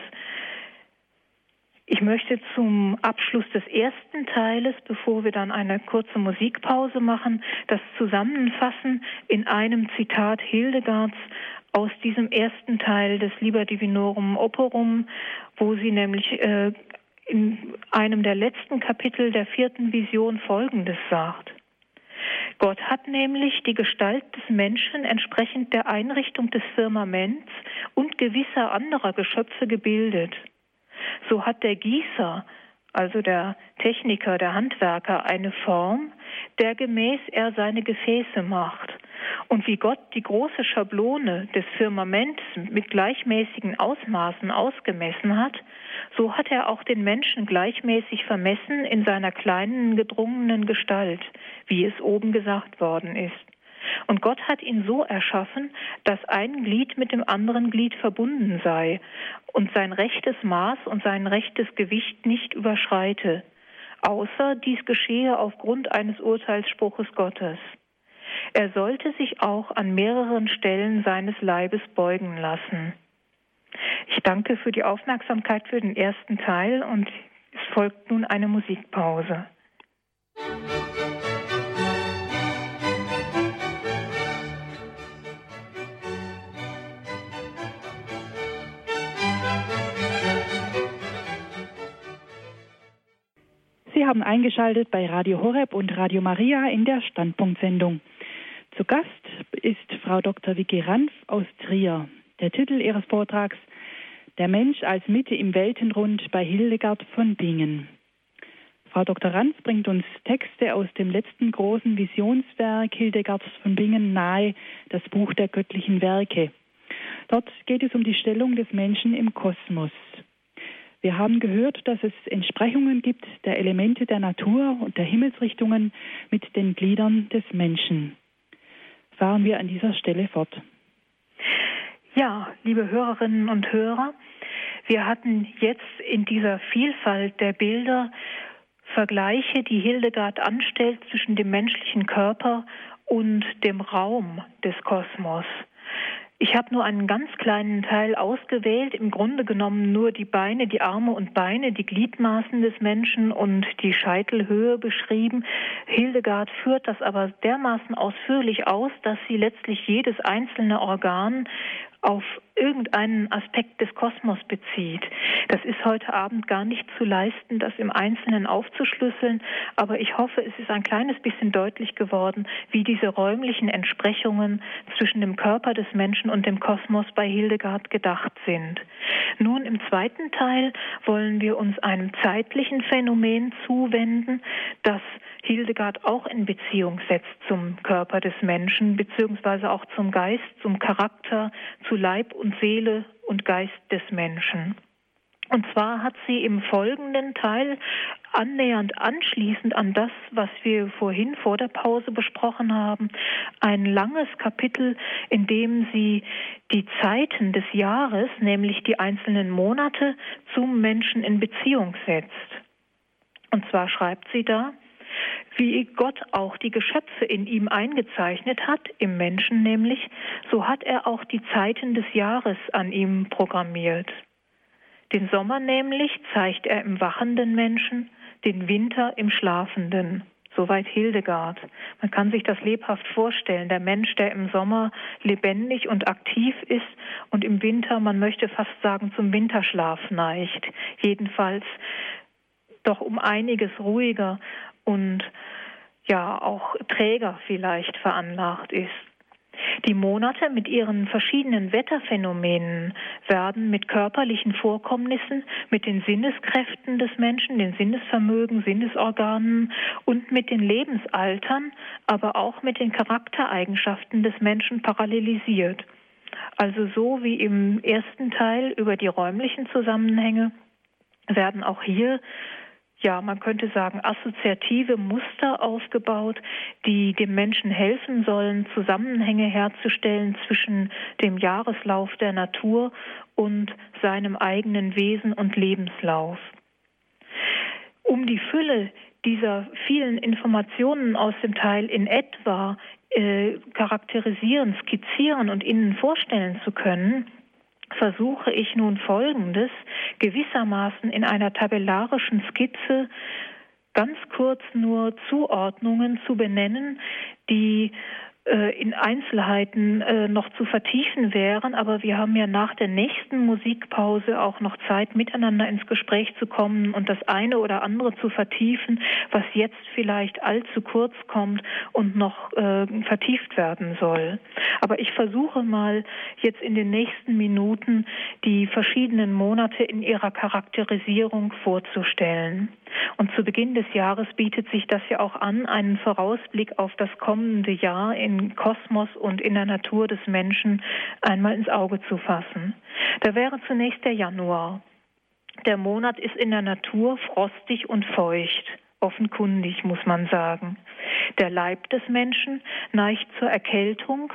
Ich möchte zum Abschluss des ersten Teiles, bevor wir dann eine kurze Musikpause machen, das zusammenfassen in einem Zitat Hildegards aus diesem ersten Teil des Liber Divinorum Operum, wo sie nämlich äh, in einem der letzten Kapitel der vierten Vision Folgendes sagt. Gott hat nämlich die Gestalt des Menschen entsprechend der Einrichtung des Firmaments und gewisser anderer Geschöpfe gebildet. So hat der Gießer, also der Techniker, der Handwerker, eine Form, der gemäß er seine Gefäße macht. Und wie Gott die große Schablone des Firmaments mit gleichmäßigen Ausmaßen ausgemessen hat, so hat er auch den Menschen gleichmäßig vermessen in seiner kleinen gedrungenen Gestalt, wie es oben gesagt worden ist. Und Gott hat ihn so erschaffen, dass ein Glied mit dem anderen Glied verbunden sei und sein rechtes Maß und sein rechtes Gewicht nicht überschreite, außer dies geschehe aufgrund eines Urteilsspruches Gottes. Er sollte sich auch an mehreren Stellen seines Leibes beugen lassen. Ich danke für die Aufmerksamkeit für den ersten Teil und es folgt nun eine Musikpause. Sie haben eingeschaltet bei Radio Horeb und Radio Maria in der Standpunktsendung. Zu Gast ist Frau Dr. Vicky Ranf aus Trier. Der Titel ihres Vortrags Der Mensch als Mitte im Weltenrund bei Hildegard von Bingen. Frau Dr. Ranz bringt uns Texte aus dem letzten großen Visionswerk Hildegards von Bingen nahe, das Buch der göttlichen Werke. Dort geht es um die Stellung des Menschen im Kosmos. Wir haben gehört, dass es Entsprechungen gibt der Elemente der Natur und der Himmelsrichtungen mit den Gliedern des Menschen. Fahren wir an dieser Stelle fort. Ja, liebe Hörerinnen und Hörer, wir hatten jetzt in dieser Vielfalt der Bilder Vergleiche, die Hildegard anstellt zwischen dem menschlichen Körper und dem Raum des Kosmos. Ich habe nur einen ganz kleinen Teil ausgewählt, im Grunde genommen nur die Beine, die Arme und Beine, die Gliedmaßen des Menschen und die Scheitelhöhe beschrieben. Hildegard führt das aber dermaßen ausführlich aus, dass sie letztlich jedes einzelne Organ auf irgendeinen Aspekt des Kosmos bezieht. Das ist heute Abend gar nicht zu leisten, das im Einzelnen aufzuschlüsseln, aber ich hoffe, es ist ein kleines bisschen deutlich geworden, wie diese räumlichen Entsprechungen zwischen dem Körper des Menschen und dem Kosmos bei Hildegard gedacht sind. Nun im zweiten Teil wollen wir uns einem zeitlichen Phänomen zuwenden, das Hildegard auch in Beziehung setzt zum Körper des Menschen, beziehungsweise auch zum Geist, zum Charakter, zu Leib und Seele und Geist des Menschen. Und zwar hat sie im folgenden Teil annähernd anschließend an das, was wir vorhin vor der Pause besprochen haben, ein langes Kapitel, in dem sie die Zeiten des Jahres, nämlich die einzelnen Monate, zum Menschen in Beziehung setzt. Und zwar schreibt sie da, wie Gott auch die Geschöpfe in ihm eingezeichnet hat, im Menschen nämlich, so hat er auch die Zeiten des Jahres an ihm programmiert. Den Sommer nämlich zeigt er im wachenden Menschen, den Winter im Schlafenden. Soweit Hildegard. Man kann sich das lebhaft vorstellen. Der Mensch, der im Sommer lebendig und aktiv ist und im Winter, man möchte fast sagen, zum Winterschlaf neigt. Jedenfalls doch um einiges ruhiger und ja auch träger vielleicht veranlagt ist. Die Monate mit ihren verschiedenen Wetterphänomenen werden mit körperlichen Vorkommnissen, mit den Sinneskräften des Menschen, den Sinnesvermögen, Sinnesorganen und mit den Lebensaltern, aber auch mit den Charaktereigenschaften des Menschen parallelisiert. Also so wie im ersten Teil über die räumlichen Zusammenhänge werden auch hier ja, man könnte sagen, assoziative Muster aufgebaut, die dem Menschen helfen sollen, Zusammenhänge herzustellen zwischen dem Jahreslauf der Natur und seinem eigenen Wesen und Lebenslauf. Um die Fülle dieser vielen Informationen aus dem Teil in etwa äh, charakterisieren, skizzieren und Ihnen vorstellen zu können, versuche ich nun Folgendes gewissermaßen in einer tabellarischen Skizze ganz kurz nur Zuordnungen zu benennen, die in Einzelheiten äh, noch zu vertiefen wären, aber wir haben ja nach der nächsten Musikpause auch noch Zeit, miteinander ins Gespräch zu kommen und das eine oder andere zu vertiefen, was jetzt vielleicht allzu kurz kommt und noch äh, vertieft werden soll. Aber ich versuche mal jetzt in den nächsten Minuten die verschiedenen Monate in ihrer Charakterisierung vorzustellen. Und zu Beginn des Jahres bietet sich das ja auch an, einen Vorausblick auf das kommende Jahr im Kosmos und in der Natur des Menschen einmal ins Auge zu fassen. Da wäre zunächst der Januar. Der Monat ist in der Natur frostig und feucht, offenkundig muss man sagen. Der Leib des Menschen neigt zur Erkältung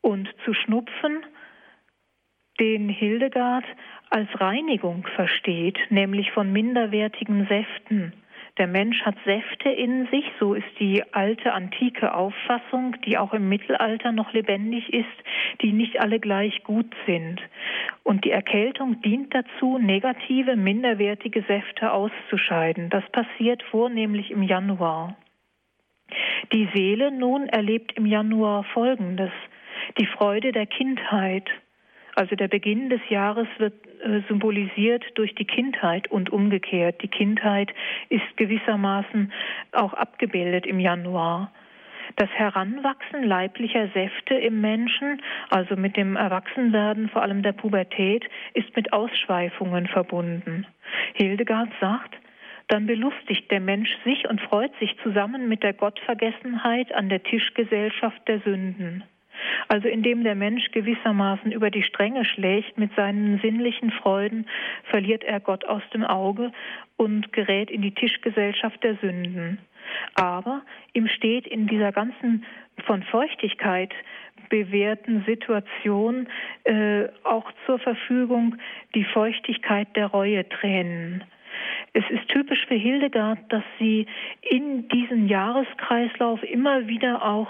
und zu Schnupfen, den Hildegard als Reinigung versteht, nämlich von minderwertigen Säften. Der Mensch hat Säfte in sich, so ist die alte antike Auffassung, die auch im Mittelalter noch lebendig ist, die nicht alle gleich gut sind. Und die Erkältung dient dazu, negative, minderwertige Säfte auszuscheiden. Das passiert vornehmlich im Januar. Die Seele nun erlebt im Januar Folgendes. Die Freude der Kindheit, also der Beginn des Jahres wird äh, symbolisiert durch die Kindheit und umgekehrt. Die Kindheit ist gewissermaßen auch abgebildet im Januar. Das Heranwachsen leiblicher Säfte im Menschen, also mit dem Erwachsenwerden vor allem der Pubertät, ist mit Ausschweifungen verbunden. Hildegard sagt, dann belustigt der Mensch sich und freut sich zusammen mit der Gottvergessenheit an der Tischgesellschaft der Sünden. Also indem der Mensch gewissermaßen über die Stränge schlägt mit seinen sinnlichen Freuden, verliert er Gott aus dem Auge und gerät in die Tischgesellschaft der Sünden. Aber ihm steht in dieser ganzen von Feuchtigkeit bewährten Situation äh, auch zur Verfügung die Feuchtigkeit der Reuetränen. Es ist typisch für Hildegard, dass sie in diesen Jahreskreislauf immer wieder auch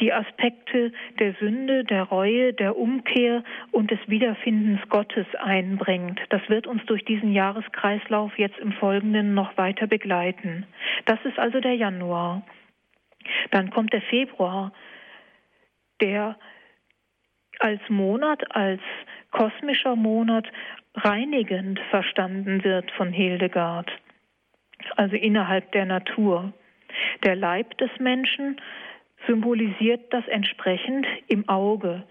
die Aspekte der Sünde, der Reue, der Umkehr und des Wiederfindens Gottes einbringt. Das wird uns durch diesen Jahreskreislauf jetzt im Folgenden noch weiter begleiten. Das ist also der Januar. Dann kommt der Februar, der als Monat, als kosmischer Monat reinigend verstanden wird von Hildegard, also innerhalb der Natur. Der Leib des Menschen symbolisiert das entsprechend im Auge.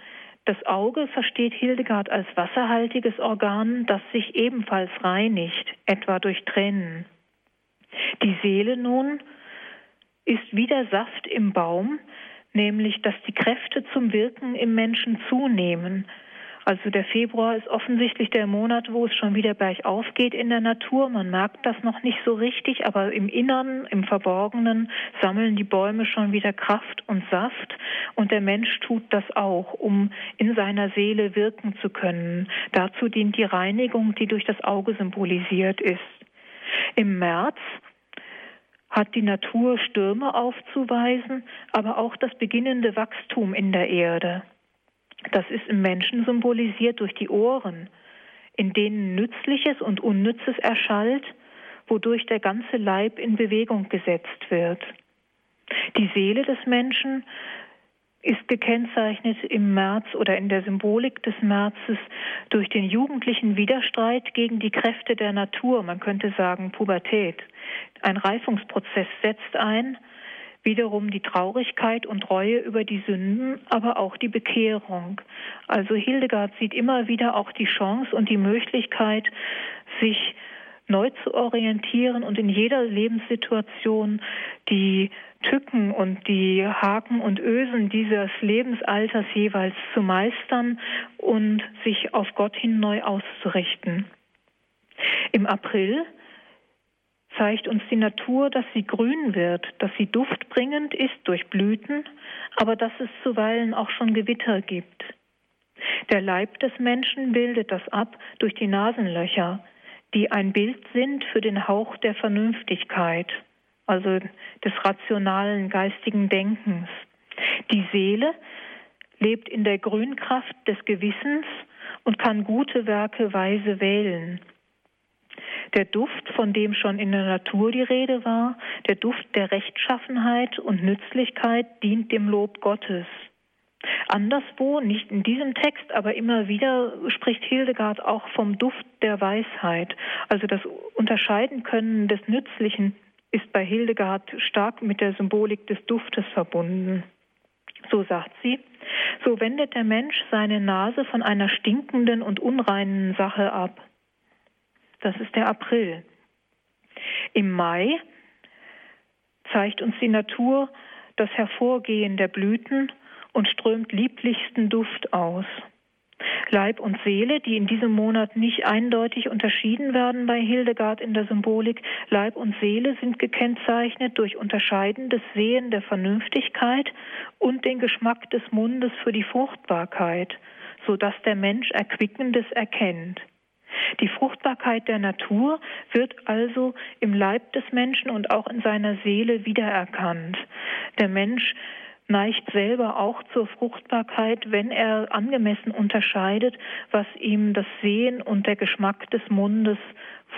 Das Auge versteht Hildegard als wasserhaltiges Organ, das sich ebenfalls reinigt, etwa durch Tränen. Die Seele nun ist wie der Saft im Baum, nämlich dass die Kräfte zum Wirken im Menschen zunehmen, also der Februar ist offensichtlich der Monat, wo es schon wieder bergauf geht in der Natur. Man merkt das noch nicht so richtig, aber im Innern, im Verborgenen sammeln die Bäume schon wieder Kraft und Saft. Und der Mensch tut das auch, um in seiner Seele wirken zu können. Dazu dient die Reinigung, die durch das Auge symbolisiert ist. Im März hat die Natur Stürme aufzuweisen, aber auch das beginnende Wachstum in der Erde. Das ist im Menschen symbolisiert durch die Ohren, in denen Nützliches und Unnützes erschallt wodurch der ganze Leib in Bewegung gesetzt wird. Die Seele des Menschen ist gekennzeichnet im März oder in der Symbolik des Märzes durch den jugendlichen Widerstreit gegen die Kräfte der Natur, man könnte sagen Pubertät. Ein Reifungsprozess setzt ein, wiederum die Traurigkeit und Reue über die Sünden, aber auch die Bekehrung. Also Hildegard sieht immer wieder auch die Chance und die Möglichkeit, sich neu zu orientieren und in jeder Lebenssituation die Tücken und die Haken und Ösen dieses Lebensalters jeweils zu meistern und sich auf Gott hin neu auszurichten. Im April zeigt uns die Natur, dass sie grün wird, dass sie duftbringend ist durch Blüten, aber dass es zuweilen auch schon Gewitter gibt. Der Leib des Menschen bildet das ab durch die Nasenlöcher, die ein Bild sind für den Hauch der Vernünftigkeit, also des rationalen geistigen Denkens. Die Seele lebt in der Grünkraft des Gewissens und kann gute Werke weise wählen. Der Duft, von dem schon in der Natur die Rede war, der Duft der Rechtschaffenheit und Nützlichkeit dient dem Lob Gottes. Anderswo, nicht in diesem Text, aber immer wieder spricht Hildegard auch vom Duft der Weisheit. Also das Unterscheiden können des Nützlichen ist bei Hildegard stark mit der Symbolik des Duftes verbunden. So sagt sie, so wendet der Mensch seine Nase von einer stinkenden und unreinen Sache ab. Das ist der April. Im Mai zeigt uns die Natur das Hervorgehen der Blüten und strömt lieblichsten Duft aus. Leib und Seele, die in diesem Monat nicht eindeutig unterschieden werden bei Hildegard in der Symbolik, Leib und Seele sind gekennzeichnet durch unterscheidendes Sehen der Vernünftigkeit und den Geschmack des Mundes für die Fruchtbarkeit, so dass der Mensch Erquickendes erkennt. Die Fruchtbarkeit der Natur wird also im Leib des Menschen und auch in seiner Seele wiedererkannt. Der Mensch neigt selber auch zur Fruchtbarkeit, wenn er angemessen unterscheidet, was ihm das Sehen und der Geschmack des Mundes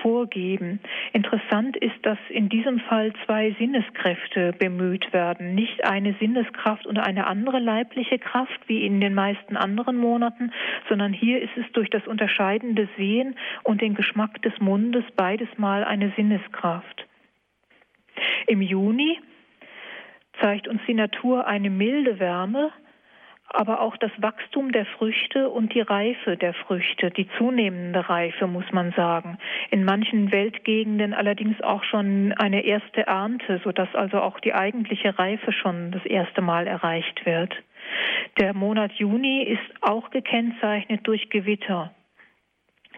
vorgeben. Interessant ist, dass in diesem Fall zwei Sinneskräfte bemüht werden. Nicht eine Sinneskraft und eine andere leibliche Kraft wie in den meisten anderen Monaten, sondern hier ist es durch das unterscheidende Sehen und den Geschmack des Mundes beides mal eine Sinneskraft. Im Juni zeigt uns die Natur eine milde Wärme, aber auch das Wachstum der Früchte und die Reife der Früchte, die zunehmende Reife, muss man sagen. In manchen Weltgegenden allerdings auch schon eine erste Ernte, sodass also auch die eigentliche Reife schon das erste Mal erreicht wird. Der Monat Juni ist auch gekennzeichnet durch Gewitter.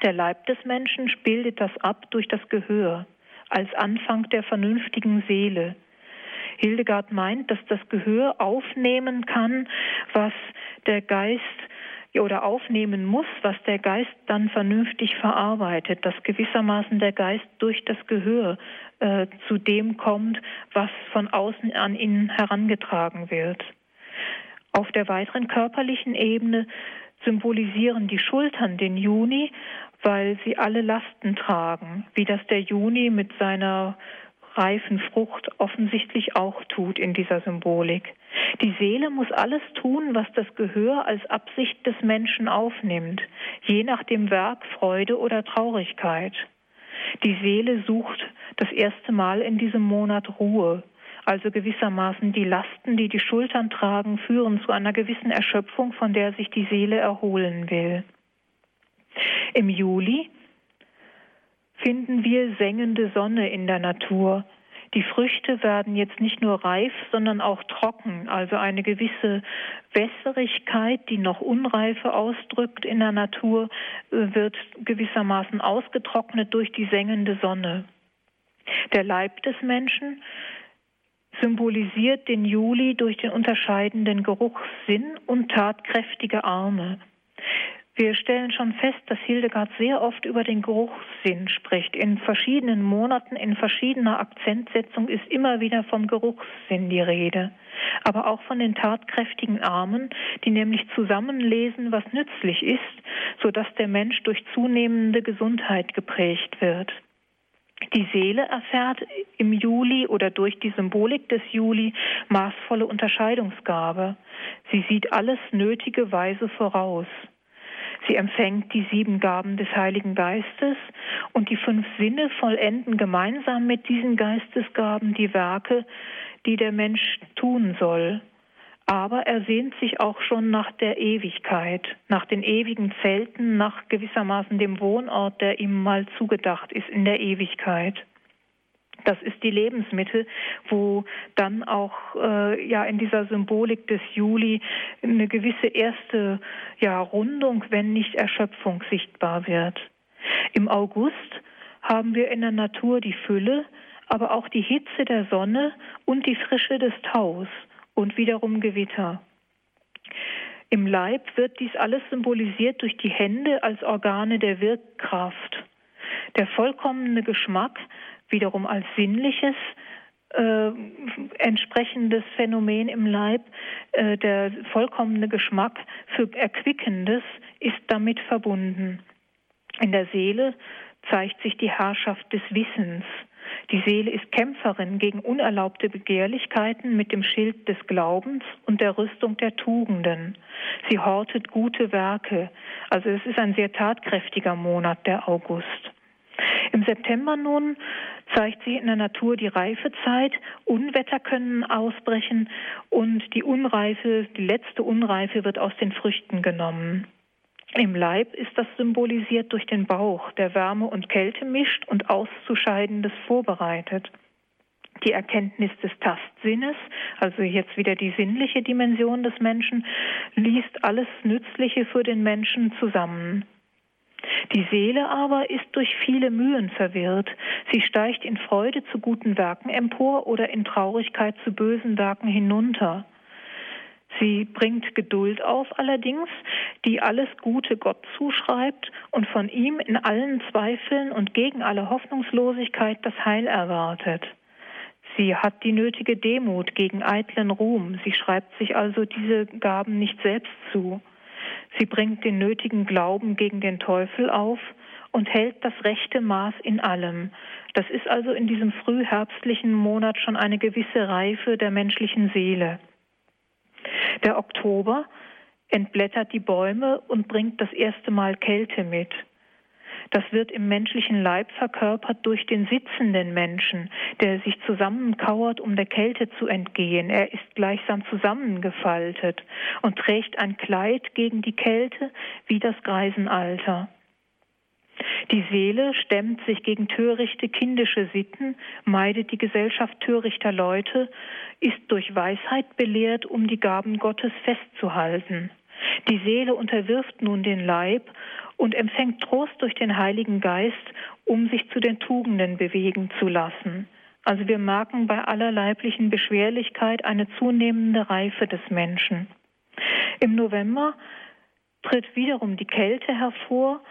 Der Leib des Menschen bildet das ab durch das Gehör als Anfang der vernünftigen Seele. Hildegard meint, dass das Gehör aufnehmen kann, was der Geist oder aufnehmen muss, was der Geist dann vernünftig verarbeitet, dass gewissermaßen der Geist durch das Gehör äh, zu dem kommt, was von außen an ihn herangetragen wird. Auf der weiteren körperlichen Ebene symbolisieren die Schultern den Juni, weil sie alle Lasten tragen, wie das der Juni mit seiner reifen Frucht offensichtlich auch tut in dieser Symbolik. Die Seele muss alles tun, was das Gehör als Absicht des Menschen aufnimmt, je nach dem Werk Freude oder Traurigkeit. Die Seele sucht das erste Mal in diesem Monat Ruhe, also gewissermaßen die Lasten, die die Schultern tragen, führen zu einer gewissen Erschöpfung, von der sich die Seele erholen will. Im Juli finden wir sengende Sonne in der Natur. Die Früchte werden jetzt nicht nur reif, sondern auch trocken, also eine gewisse Wässerigkeit, die noch Unreife ausdrückt in der Natur, äh, wird gewissermaßen ausgetrocknet durch die sengende Sonne. Der Leib des Menschen symbolisiert den Juli durch den unterscheidenden Geruchssinn und tatkräftige Arme. Wir stellen schon fest, dass Hildegard sehr oft über den Geruchssinn spricht. In verschiedenen Monaten, in verschiedener Akzentsetzung ist immer wieder vom Geruchssinn die Rede. Aber auch von den tatkräftigen Armen, die nämlich zusammenlesen, was nützlich ist, sodass der Mensch durch zunehmende Gesundheit geprägt wird. Die Seele erfährt im Juli oder durch die Symbolik des Juli maßvolle Unterscheidungsgabe. Sie sieht alles nötige Weise voraus. Sie empfängt die sieben Gaben des Heiligen Geistes und die fünf Sinne vollenden gemeinsam mit diesen Geistesgaben die Werke, die der Mensch tun soll. Aber er sehnt sich auch schon nach der Ewigkeit, nach den ewigen Zelten, nach gewissermaßen dem Wohnort, der ihm mal zugedacht ist in der Ewigkeit. Das ist die Lebensmittel, wo dann auch äh, ja in dieser Symbolik des Juli eine gewisse erste ja, Rundung, wenn nicht Erschöpfung sichtbar wird. Im August haben wir in der Natur die Fülle, aber auch die Hitze der Sonne und die Frische des Taus und wiederum Gewitter. Im Leib wird dies alles symbolisiert durch die Hände als Organe der Wirkkraft. Der vollkommene Geschmack wiederum als sinnliches äh, entsprechendes Phänomen im Leib, äh, der vollkommene Geschmack für Erquickendes ist damit verbunden. In der Seele zeigt sich die Herrschaft des Wissens. Die Seele ist Kämpferin gegen unerlaubte Begehrlichkeiten mit dem Schild des Glaubens und der Rüstung der Tugenden. Sie hortet gute Werke. Also es ist ein sehr tatkräftiger Monat, der August. Im September nun zeigt sich in der Natur die Reifezeit. Unwetter können ausbrechen und die Unreife, die letzte Unreife wird aus den Früchten genommen. Im Leib ist das symbolisiert durch den Bauch, der Wärme und Kälte mischt und Auszuscheidendes vorbereitet. Die Erkenntnis des Tastsinnes, also jetzt wieder die sinnliche Dimension des Menschen, liest alles Nützliche für den Menschen zusammen. Die Seele aber ist durch viele Mühen verwirrt. Sie steigt in Freude zu guten Werken empor oder in Traurigkeit zu bösen Werken hinunter. Sie bringt Geduld auf allerdings, die alles Gute Gott zuschreibt und von ihm in allen Zweifeln und gegen alle Hoffnungslosigkeit das Heil erwartet. Sie hat die nötige Demut gegen eitlen Ruhm. Sie schreibt sich also diese Gaben nicht selbst zu. Sie bringt den nötigen Glauben gegen den Teufel auf und hält das rechte Maß in allem. Das ist also in diesem frühherbstlichen Monat schon eine gewisse Reife der menschlichen Seele. Der Oktober entblättert die Bäume und bringt das erste Mal Kälte mit. Das wird im menschlichen Leib verkörpert durch den sitzenden Menschen, der sich zusammenkauert, um der Kälte zu entgehen. Er ist gleichsam zusammengefaltet und trägt ein Kleid gegen die Kälte wie das Greisenalter. Die Seele stemmt sich gegen törichte kindische Sitten, meidet die Gesellschaft törichter Leute, ist durch Weisheit belehrt, um die Gaben Gottes festzuhalten. Die Seele unterwirft nun den Leib und empfängt Trost durch den Heiligen Geist, um sich zu den Tugenden bewegen zu lassen. Also wir merken bei aller leiblichen Beschwerlichkeit eine zunehmende Reife des Menschen. Im November tritt wiederum die Kälte hervor,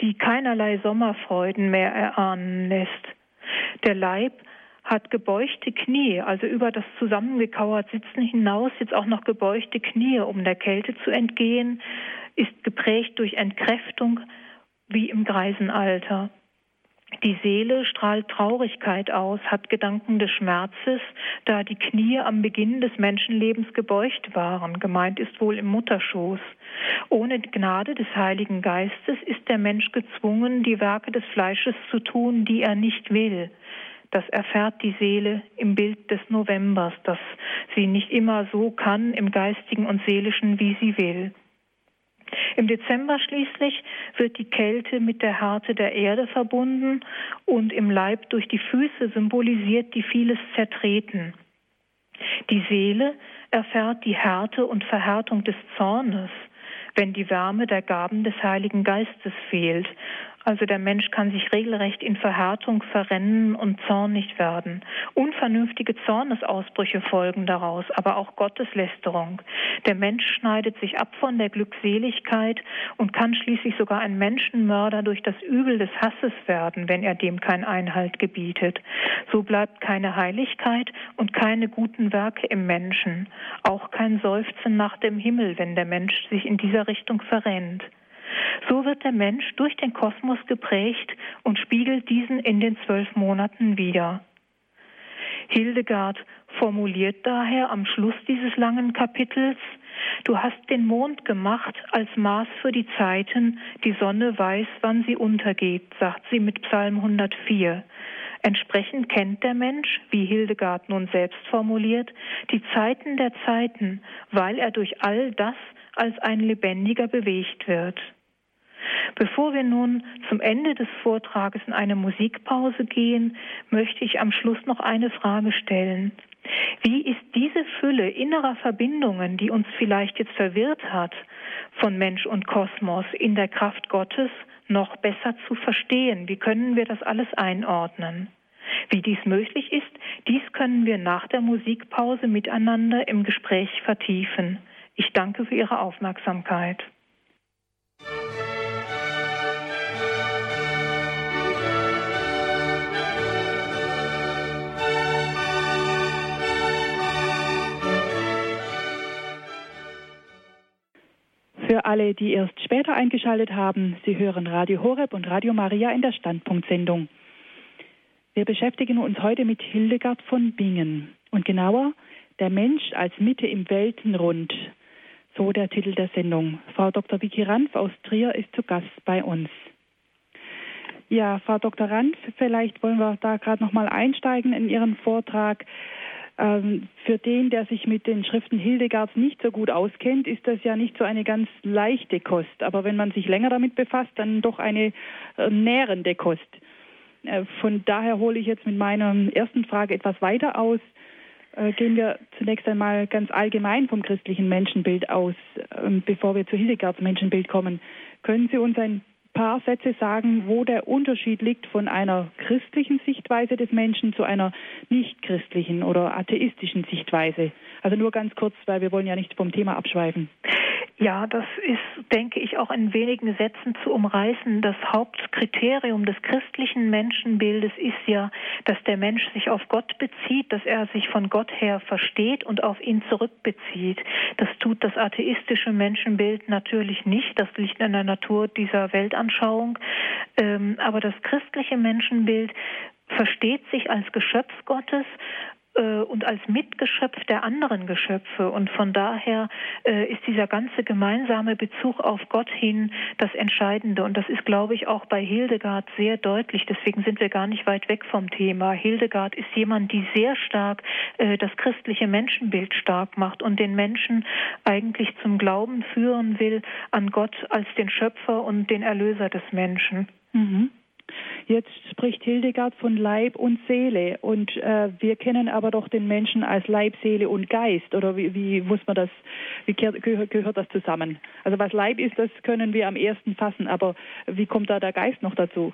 die keinerlei Sommerfreuden mehr erahnen lässt. Der Leib hat gebeuchte Knie, also über das zusammengekauert Sitzen hinaus jetzt auch noch gebeuchte Knie, um der Kälte zu entgehen, ist geprägt durch Entkräftung wie im Greisenalter. Die Seele strahlt Traurigkeit aus, hat Gedanken des Schmerzes, da die Knie am Beginn des Menschenlebens gebeugt waren. Gemeint ist wohl im Mutterschoß. Ohne Gnade des Heiligen Geistes ist der Mensch gezwungen, die Werke des Fleisches zu tun, die er nicht will. Das erfährt die Seele im Bild des Novembers, dass sie nicht immer so kann im geistigen und seelischen, wie sie will. Im Dezember schließlich wird die Kälte mit der Härte der Erde verbunden und im Leib durch die Füße symbolisiert, die vieles zertreten. Die Seele erfährt die Härte und Verhärtung des Zornes, wenn die Wärme der Gaben des Heiligen Geistes fehlt also der Mensch kann sich regelrecht in Verhärtung verrennen und zornig werden. Unvernünftige Zornesausbrüche folgen daraus, aber auch Gotteslästerung. Der Mensch schneidet sich ab von der Glückseligkeit und kann schließlich sogar ein Menschenmörder durch das Übel des Hasses werden, wenn er dem kein Einhalt gebietet. So bleibt keine Heiligkeit und keine guten Werke im Menschen, auch kein Seufzen nach dem Himmel, wenn der Mensch sich in dieser Richtung verrennt. So wird der Mensch durch den Kosmos geprägt und spiegelt diesen in den zwölf Monaten wider. Hildegard formuliert daher am Schluss dieses langen Kapitels, Du hast den Mond gemacht als Maß für die Zeiten, die Sonne weiß, wann sie untergeht, sagt sie mit Psalm 104. Entsprechend kennt der Mensch, wie Hildegard nun selbst formuliert, die Zeiten der Zeiten, weil er durch all das als ein Lebendiger bewegt wird. Bevor wir nun zum Ende des Vortrages in eine Musikpause gehen, möchte ich am Schluss noch eine Frage stellen. Wie ist diese Fülle innerer Verbindungen, die uns vielleicht jetzt verwirrt hat, von Mensch und Kosmos in der Kraft Gottes noch besser zu verstehen? Wie können wir das alles einordnen? Wie dies möglich ist, dies können wir nach der Musikpause miteinander im Gespräch vertiefen. Ich danke für Ihre Aufmerksamkeit. Für alle, die erst später eingeschaltet haben, Sie hören Radio Horeb und Radio Maria in der Standpunktsendung. Wir beschäftigen uns heute mit Hildegard von Bingen und genauer der Mensch als Mitte im Weltenrund. So der Titel der Sendung. Frau Dr. Vicky Ranf aus Trier ist zu Gast bei uns. Ja, Frau Dr. Ranf, vielleicht wollen wir da gerade noch mal einsteigen in Ihren Vortrag. Ähm, für den, der sich mit den Schriften Hildegards nicht so gut auskennt, ist das ja nicht so eine ganz leichte Kost. Aber wenn man sich länger damit befasst, dann doch eine äh, nährende Kost. Äh, von daher hole ich jetzt mit meiner ersten Frage etwas weiter aus. Äh, gehen wir zunächst einmal ganz allgemein vom christlichen Menschenbild aus, ähm, bevor wir zu Hildegards Menschenbild kommen. Können Sie uns ein paar Sätze sagen, wo der Unterschied liegt von einer christlichen Sichtweise des Menschen zu einer nicht christlichen oder atheistischen Sichtweise. Also nur ganz kurz, weil wir wollen ja nicht vom Thema abschweifen. Ja, das ist, denke ich, auch in wenigen Sätzen zu umreißen. Das Hauptkriterium des christlichen Menschenbildes ist ja, dass der Mensch sich auf Gott bezieht, dass er sich von Gott her versteht und auf ihn zurückbezieht. Das tut das atheistische Menschenbild natürlich nicht. Das liegt in der Natur dieser Weltanschauung. Ähm, aber das christliche Menschenbild versteht sich als Geschöpf Gottes äh, und als Mitgeschöpf der anderen Geschöpfe. Und von daher äh, ist dieser ganze gemeinsame Bezug auf Gott hin das Entscheidende. Und das ist, glaube ich, auch bei Hildegard sehr deutlich. Deswegen sind wir gar nicht weit weg vom Thema. Hildegard ist jemand, die sehr stark äh, das christliche Menschenbild stark macht und den Menschen eigentlich zum Glauben führen will an Gott als den Schöpfer und den Erlöser des Menschen. Mhm. Jetzt spricht Hildegard von Leib und Seele und äh, wir kennen aber doch den Menschen als Leib, Seele und Geist oder wie, wie muss man das, wie gehört, gehört das zusammen? Also was Leib ist, das können wir am ersten fassen, aber wie kommt da der Geist noch dazu?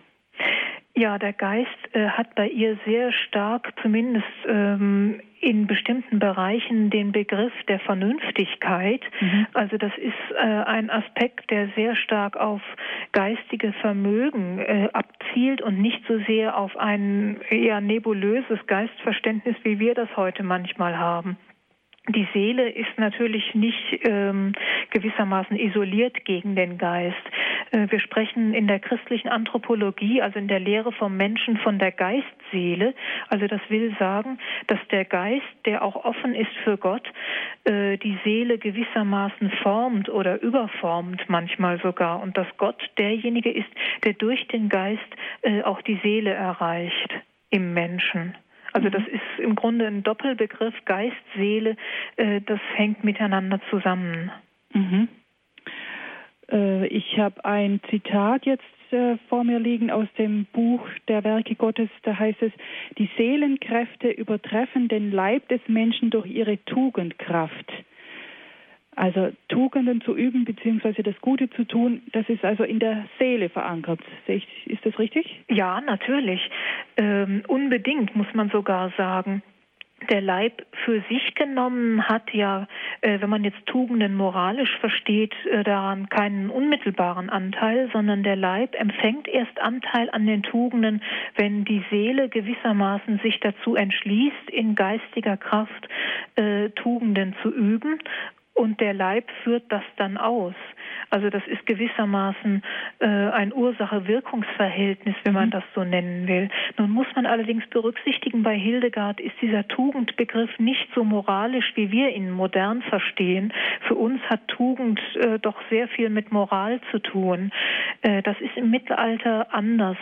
Ja, der Geist äh, hat bei ihr sehr stark, zumindest ähm, in bestimmten Bereichen, den Begriff der Vernünftigkeit. Mhm. Also das ist äh, ein Aspekt, der sehr stark auf geistige Vermögen äh, abzielt und nicht so sehr auf ein eher nebulöses Geistverständnis, wie wir das heute manchmal haben. Die Seele ist natürlich nicht ähm, gewissermaßen isoliert gegen den Geist. Äh, wir sprechen in der christlichen Anthropologie, also in der Lehre vom Menschen, von der Geistseele. Also das will sagen, dass der Geist, der auch offen ist für Gott, äh, die Seele gewissermaßen formt oder überformt manchmal sogar. Und dass Gott derjenige ist, der durch den Geist äh, auch die Seele erreicht im Menschen. Also das ist im Grunde ein Doppelbegriff Geist, Seele, äh, das hängt miteinander zusammen. Mhm. Äh, ich habe ein Zitat jetzt äh, vor mir liegen aus dem Buch der Werke Gottes. Da heißt es, die Seelenkräfte übertreffen den Leib des Menschen durch ihre Tugendkraft. Also Tugenden zu üben bzw. das Gute zu tun, das ist also in der Seele verankert. Ist das richtig? Ja, natürlich. Ähm, unbedingt muss man sogar sagen. Der Leib für sich genommen hat ja, äh, wenn man jetzt Tugenden moralisch versteht, äh, daran keinen unmittelbaren Anteil, sondern der Leib empfängt erst Anteil an den Tugenden, wenn die Seele gewissermaßen sich dazu entschließt, in geistiger Kraft äh, Tugenden zu üben und der Leib führt das dann aus. Also das ist gewissermaßen äh, ein Ursache-Wirkungsverhältnis, wenn man mhm. das so nennen will. Nun muss man allerdings berücksichtigen, bei Hildegard ist dieser Tugendbegriff nicht so moralisch, wie wir ihn modern verstehen. Für uns hat Tugend äh, doch sehr viel mit Moral zu tun. Äh, das ist im Mittelalter anders.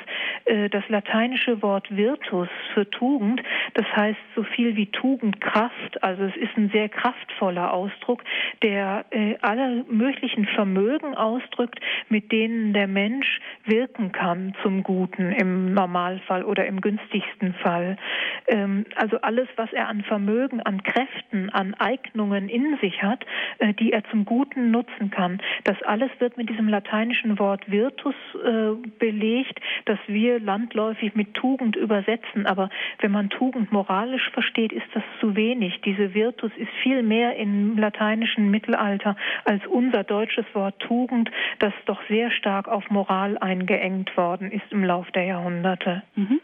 Äh, das lateinische Wort Virtus für Tugend, das heißt so viel wie Tugendkraft, also es ist ein sehr kraftvoller Ausdruck, der äh, alle möglichen Vermögen ausdrückt, mit denen der Mensch wirken kann zum Guten im Normalfall oder im günstigsten Fall. Ähm, also alles, was er an Vermögen, an Kräften, an Eignungen in sich hat, äh, die er zum Guten nutzen kann. Das alles wird mit diesem lateinischen Wort Virtus äh, belegt, das wir landläufig mit Tugend übersetzen. Aber wenn man Tugend moralisch versteht, ist das zu wenig. Diese Virtus ist viel mehr im lateinischen Mittelalter als unser deutsches Wort Tugend, das doch sehr stark auf Moral eingeengt worden ist im Lauf der Jahrhunderte. Mhm.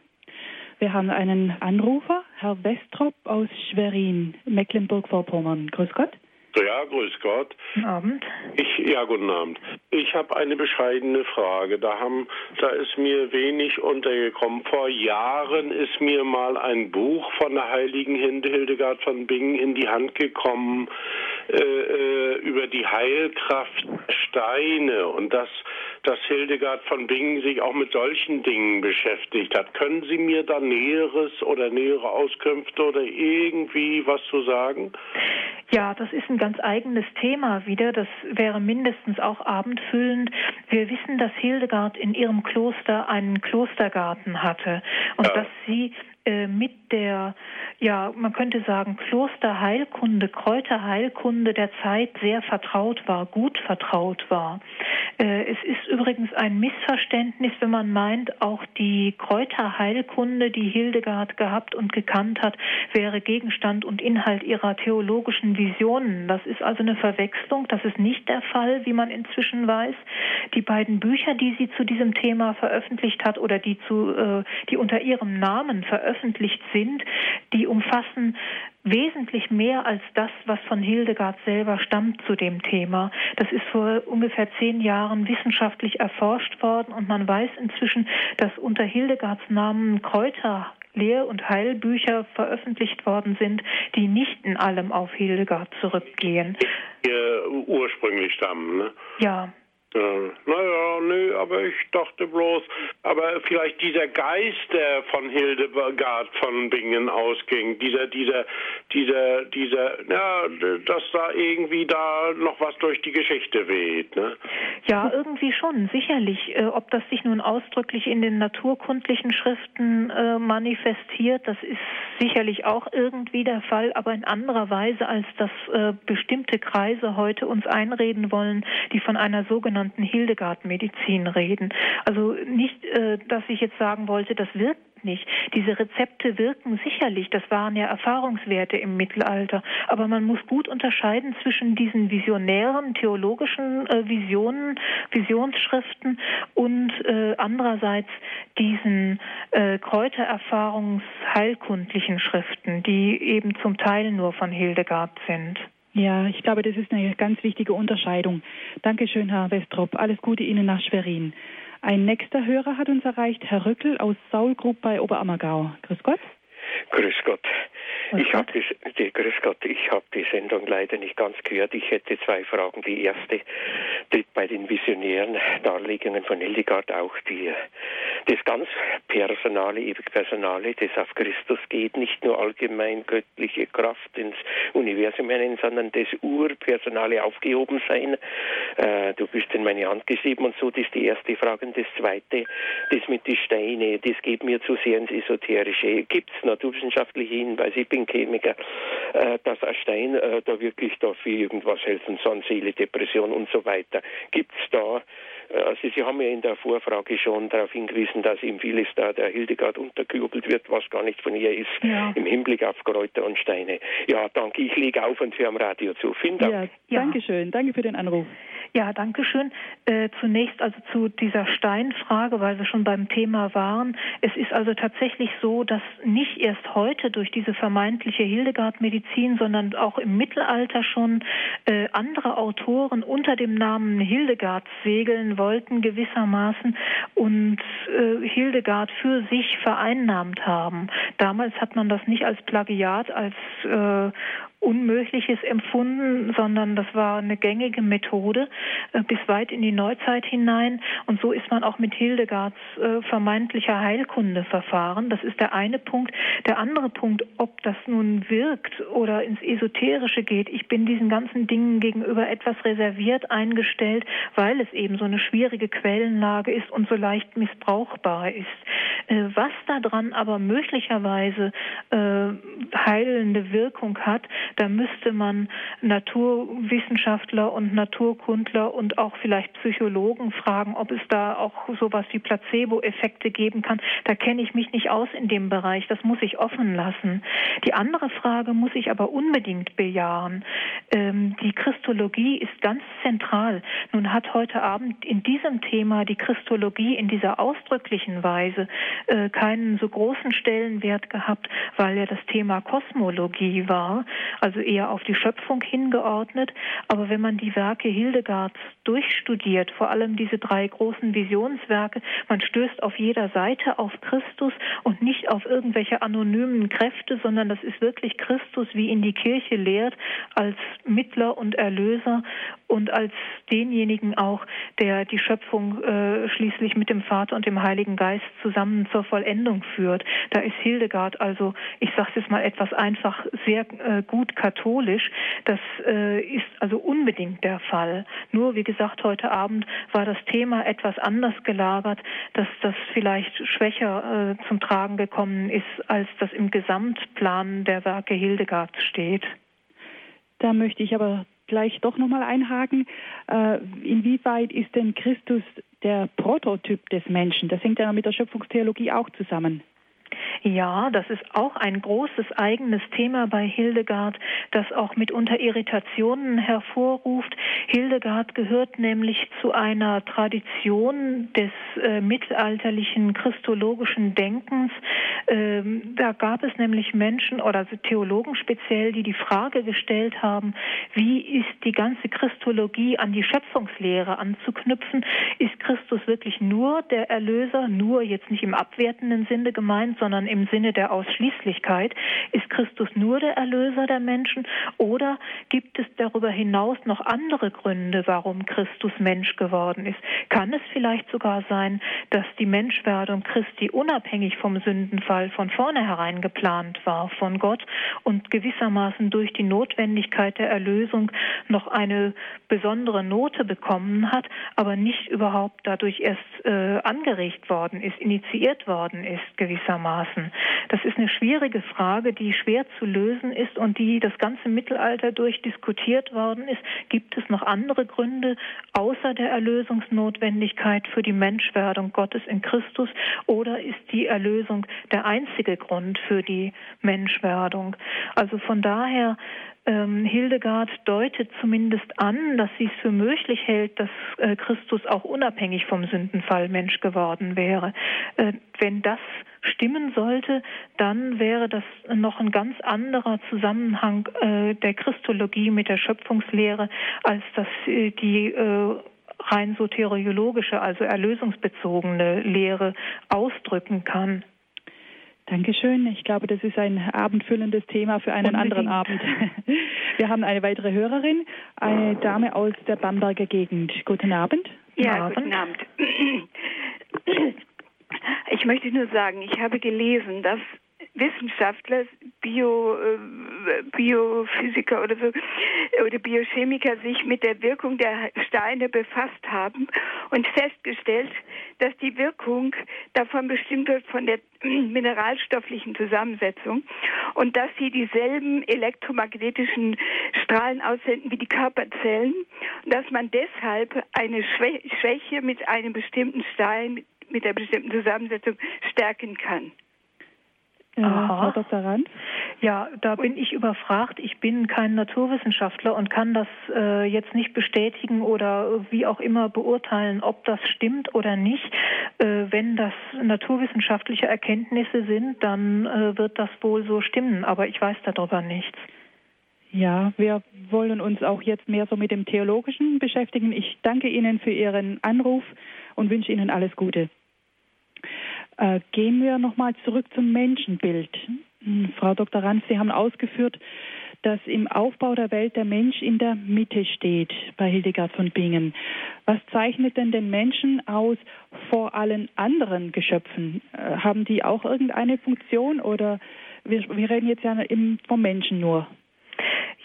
Wir haben einen Anrufer, Herr Westrop aus Schwerin, Mecklenburg-Vorpommern. Grüß Gott. Ja, grüß Gott. Guten Abend. Ich, ja, guten Abend. Ich habe eine bescheidene Frage. Da, haben, da ist mir wenig untergekommen. Vor Jahren ist mir mal ein Buch von der heiligen Hildegard von Bingen in die Hand gekommen äh, äh über die Heilkraft Steine und dass, dass Hildegard von Bingen sich auch mit solchen Dingen beschäftigt hat. Können Sie mir da Näheres oder nähere Auskünfte oder irgendwie was zu sagen? Ja, das ist ein ganz eigenes Thema wieder. Das wäre mindestens auch abendfüllend. Wir wissen, dass Hildegard in ihrem Kloster einen Klostergarten hatte und ja. dass sie mit der, ja, man könnte sagen, Klosterheilkunde, Kräuterheilkunde der Zeit sehr vertraut war, gut vertraut war. Äh, es ist übrigens ein Missverständnis, wenn man meint, auch die Kräuterheilkunde, die Hildegard gehabt und gekannt hat, wäre Gegenstand und Inhalt ihrer theologischen Visionen. Das ist also eine Verwechslung. Das ist nicht der Fall, wie man inzwischen weiß. Die beiden Bücher, die sie zu diesem Thema veröffentlicht hat oder die zu, äh, die unter ihrem Namen veröffentlicht veröffentlicht sind, die umfassen wesentlich mehr als das, was von Hildegard selber stammt zu dem Thema. Das ist vor ungefähr zehn Jahren wissenschaftlich erforscht worden und man weiß inzwischen, dass unter Hildegards Namen Kräuter Lehr- und Heilbücher veröffentlicht worden sind, die nicht in allem auf Hildegard zurückgehen. Die ursprünglich stammen, ne? Ja. Ja, naja, nö, aber ich dachte bloß, aber vielleicht dieser Geist, der von Hildegard von Bingen ausging, dieser, dieser, dieser, dieser, ja, dass da irgendwie da noch was durch die Geschichte weht, ne? Ja, irgendwie schon, sicherlich. Äh, ob das sich nun ausdrücklich in den naturkundlichen Schriften äh, manifestiert, das ist sicherlich auch irgendwie der Fall, aber in anderer Weise, als dass äh, bestimmte Kreise heute uns einreden wollen, die von einer sogenannten sogenannten Hildegard-Medizin reden. Also nicht, äh, dass ich jetzt sagen wollte, das wirkt nicht. Diese Rezepte wirken sicherlich, das waren ja Erfahrungswerte im Mittelalter, aber man muss gut unterscheiden zwischen diesen visionären theologischen äh, Visionen, Visionsschriften und äh, andererseits diesen äh, Kräutererfahrungsheilkundlichen Schriften, die eben zum Teil nur von Hildegard sind. Ja, ich glaube, das ist eine ganz wichtige Unterscheidung. Dankeschön, Herr Westrop. Alles Gute Ihnen nach Schwerin. Ein nächster Hörer hat uns erreicht, Herr Rückel aus Saulgrub bei Oberammergau. Grüß Gott. Grüß Gott. Ich habe die, grüß Gott, ich habe die Sendung leider nicht ganz gehört. Ich hätte zwei Fragen. Die erste tritt bei den visionären Darlegungen von Hildegard auch die, das ganz Personale, ewig Personale, das auf Christus geht, nicht nur allgemein göttliche Kraft ins Universum hinein, sondern das Urpersonale aufgehoben sein. Äh, du bist in meine Hand geschrieben und so, das ist die erste Frage. Und das zweite, das mit den Steinen, das geht mir zu sehr ins Esoterische. Gibt es naturwissenschaftliche Hinweise? Ich bin Chemiker, äh, dass ein Stein äh, da wirklich dafür irgendwas helfen soll, Seele, Depression und so weiter. Gibt es da äh, also Sie haben ja in der Vorfrage schon darauf hingewiesen, dass ihm vieles da der Hildegard untergejubelt wird, was gar nicht von ihr ist, ja. im Hinblick auf Kräuter und Steine. Ja, danke. Ich lege auf und höre am Radio zu. Vielen Dank. Ja, danke schön. Danke für den Anruf. Ja, danke schön. Äh, zunächst also zu dieser Steinfrage, weil wir schon beim Thema waren. Es ist also tatsächlich so, dass nicht erst heute durch diese vermeintliche Hildegard-Medizin, sondern auch im Mittelalter schon äh, andere Autoren unter dem Namen Hildegard segeln wollten gewissermaßen und äh, Hildegard für sich vereinnahmt haben. Damals hat man das nicht als Plagiat, als äh, Unmögliches empfunden, sondern das war eine gängige Methode äh, bis weit in die Neuzeit hinein. Und so ist man auch mit Hildegards äh, vermeintlicher Heilkunde verfahren. Das ist der eine Punkt. Der andere Punkt, ob das nun wirkt oder ins Esoterische geht. Ich bin diesen ganzen Dingen gegenüber etwas reserviert eingestellt, weil es eben so eine schwierige Quellenlage ist und so leicht missbrauchbar ist. Äh, was daran aber möglicherweise heilende Wirkung hat, da müsste man Naturwissenschaftler und Naturkundler und auch vielleicht Psychologen fragen, ob es da auch sowas wie Placebo-Effekte geben kann. Da kenne ich mich nicht aus in dem Bereich. Das muss ich offen lassen. Die andere Frage muss ich aber unbedingt bejahen. Ähm, die Christologie ist ganz zentral. Nun hat heute Abend in diesem Thema die Christologie in dieser ausdrücklichen Weise äh, keinen so großen Stellenwert gehabt, weil ja das Thema Kosmologie war also eher auf die Schöpfung hingeordnet. Aber wenn man die Werke Hildegards durchstudiert, vor allem diese drei großen Visionswerke, man stößt auf jeder Seite auf Christus und nicht auf irgendwelche anonymen Kräfte, sondern das ist wirklich Christus, wie ihn die Kirche lehrt, als Mittler und Erlöser und als denjenigen auch, der die Schöpfung äh, schließlich mit dem Vater und dem Heiligen Geist zusammen zur Vollendung führt. Da ist Hildegard also, ich sage es jetzt mal etwas einfach, sehr äh, gut katholisch. Das äh, ist also unbedingt der Fall. Nur, wie gesagt, heute Abend war das Thema etwas anders gelagert, dass das vielleicht schwächer äh, zum Tragen gekommen ist, als das im Gesamtplan der Werke Hildegards steht. Da möchte ich aber gleich doch nochmal einhaken. Äh, inwieweit ist denn Christus der Prototyp des Menschen? Das hängt ja mit der Schöpfungstheologie auch zusammen. Ja, das ist auch ein großes eigenes Thema bei Hildegard, das auch mitunter Irritationen hervorruft. Hildegard gehört nämlich zu einer Tradition des äh, mittelalterlichen christologischen Denkens. Ähm, da gab es nämlich Menschen oder Theologen speziell, die die Frage gestellt haben, wie ist die ganze Christologie an die Schöpfungslehre anzuknüpfen? Ist Christus wirklich nur der Erlöser, nur jetzt nicht im abwertenden Sinne gemeint, sondern im Sinne der Ausschließlichkeit. Ist Christus nur der Erlöser der Menschen oder gibt es darüber hinaus noch andere Gründe, warum Christus Mensch geworden ist? Kann es vielleicht sogar sein, dass die Menschwerdung Christi unabhängig vom Sündenfall von vornherein geplant war von Gott und gewissermaßen durch die Notwendigkeit der Erlösung noch eine besondere Note bekommen hat, aber nicht überhaupt dadurch erst äh, angeregt worden ist, initiiert worden ist gewissermaßen. Das ist eine schwierige Frage, die schwer zu lösen ist und die das ganze Mittelalter durch diskutiert worden ist. Gibt es noch andere Gründe außer der Erlösungsnotwendigkeit für die Menschwerdung Gottes in Christus oder ist die Erlösung der einzige Grund für die Menschwerdung? Also von daher Hildegard deutet zumindest an, dass sie es für möglich hält, dass äh, Christus auch unabhängig vom Sündenfall Mensch geworden wäre. Äh, wenn das stimmen sollte, dann wäre das noch ein ganz anderer Zusammenhang äh, der Christologie mit der Schöpfungslehre, als dass die rein soteriologische, also erlösungsbezogene Lehre ausdrücken kann. Dankeschön. Ich glaube, das ist ein abendfüllendes Thema für einen Unbedingt. anderen Abend. <laughs> Wir haben eine weitere Hörerin, eine Dame aus der Bamberger Gegend. Guten Abend. Ja, guten Abend. Ich möchte nur sagen, ich habe gelesen, dass Wissenschaftler, Bio, äh, Biophysiker oder so oder Biochemiker sich mit der Wirkung der Steine befasst haben und festgestellt, dass die Wirkung davon bestimmt wird von der <clears throat> mineralstofflichen Zusammensetzung und dass sie dieselben elektromagnetischen Strahlen aussenden wie die Körperzellen, dass man deshalb eine Schwäche mit einem bestimmten Stein mit der bestimmten Zusammensetzung stärken kann. Äh, Frau Dr. Rand? Ja, da bin ich überfragt. Ich bin kein Naturwissenschaftler und kann das äh, jetzt nicht bestätigen oder wie auch immer beurteilen, ob das stimmt oder nicht. Äh, wenn das naturwissenschaftliche Erkenntnisse sind, dann äh, wird das wohl so stimmen, aber ich weiß darüber nichts. Ja, wir wollen uns auch jetzt mehr so mit dem Theologischen beschäftigen. Ich danke Ihnen für Ihren Anruf und wünsche Ihnen alles Gute. Äh, gehen wir nochmal zurück zum Menschenbild. Hm, Frau Dr. Ranz, Sie haben ausgeführt, dass im Aufbau der Welt der Mensch in der Mitte steht bei Hildegard von Bingen. Was zeichnet denn den Menschen aus vor allen anderen Geschöpfen? Äh, haben die auch irgendeine Funktion oder wir, wir reden jetzt ja im, vom Menschen nur?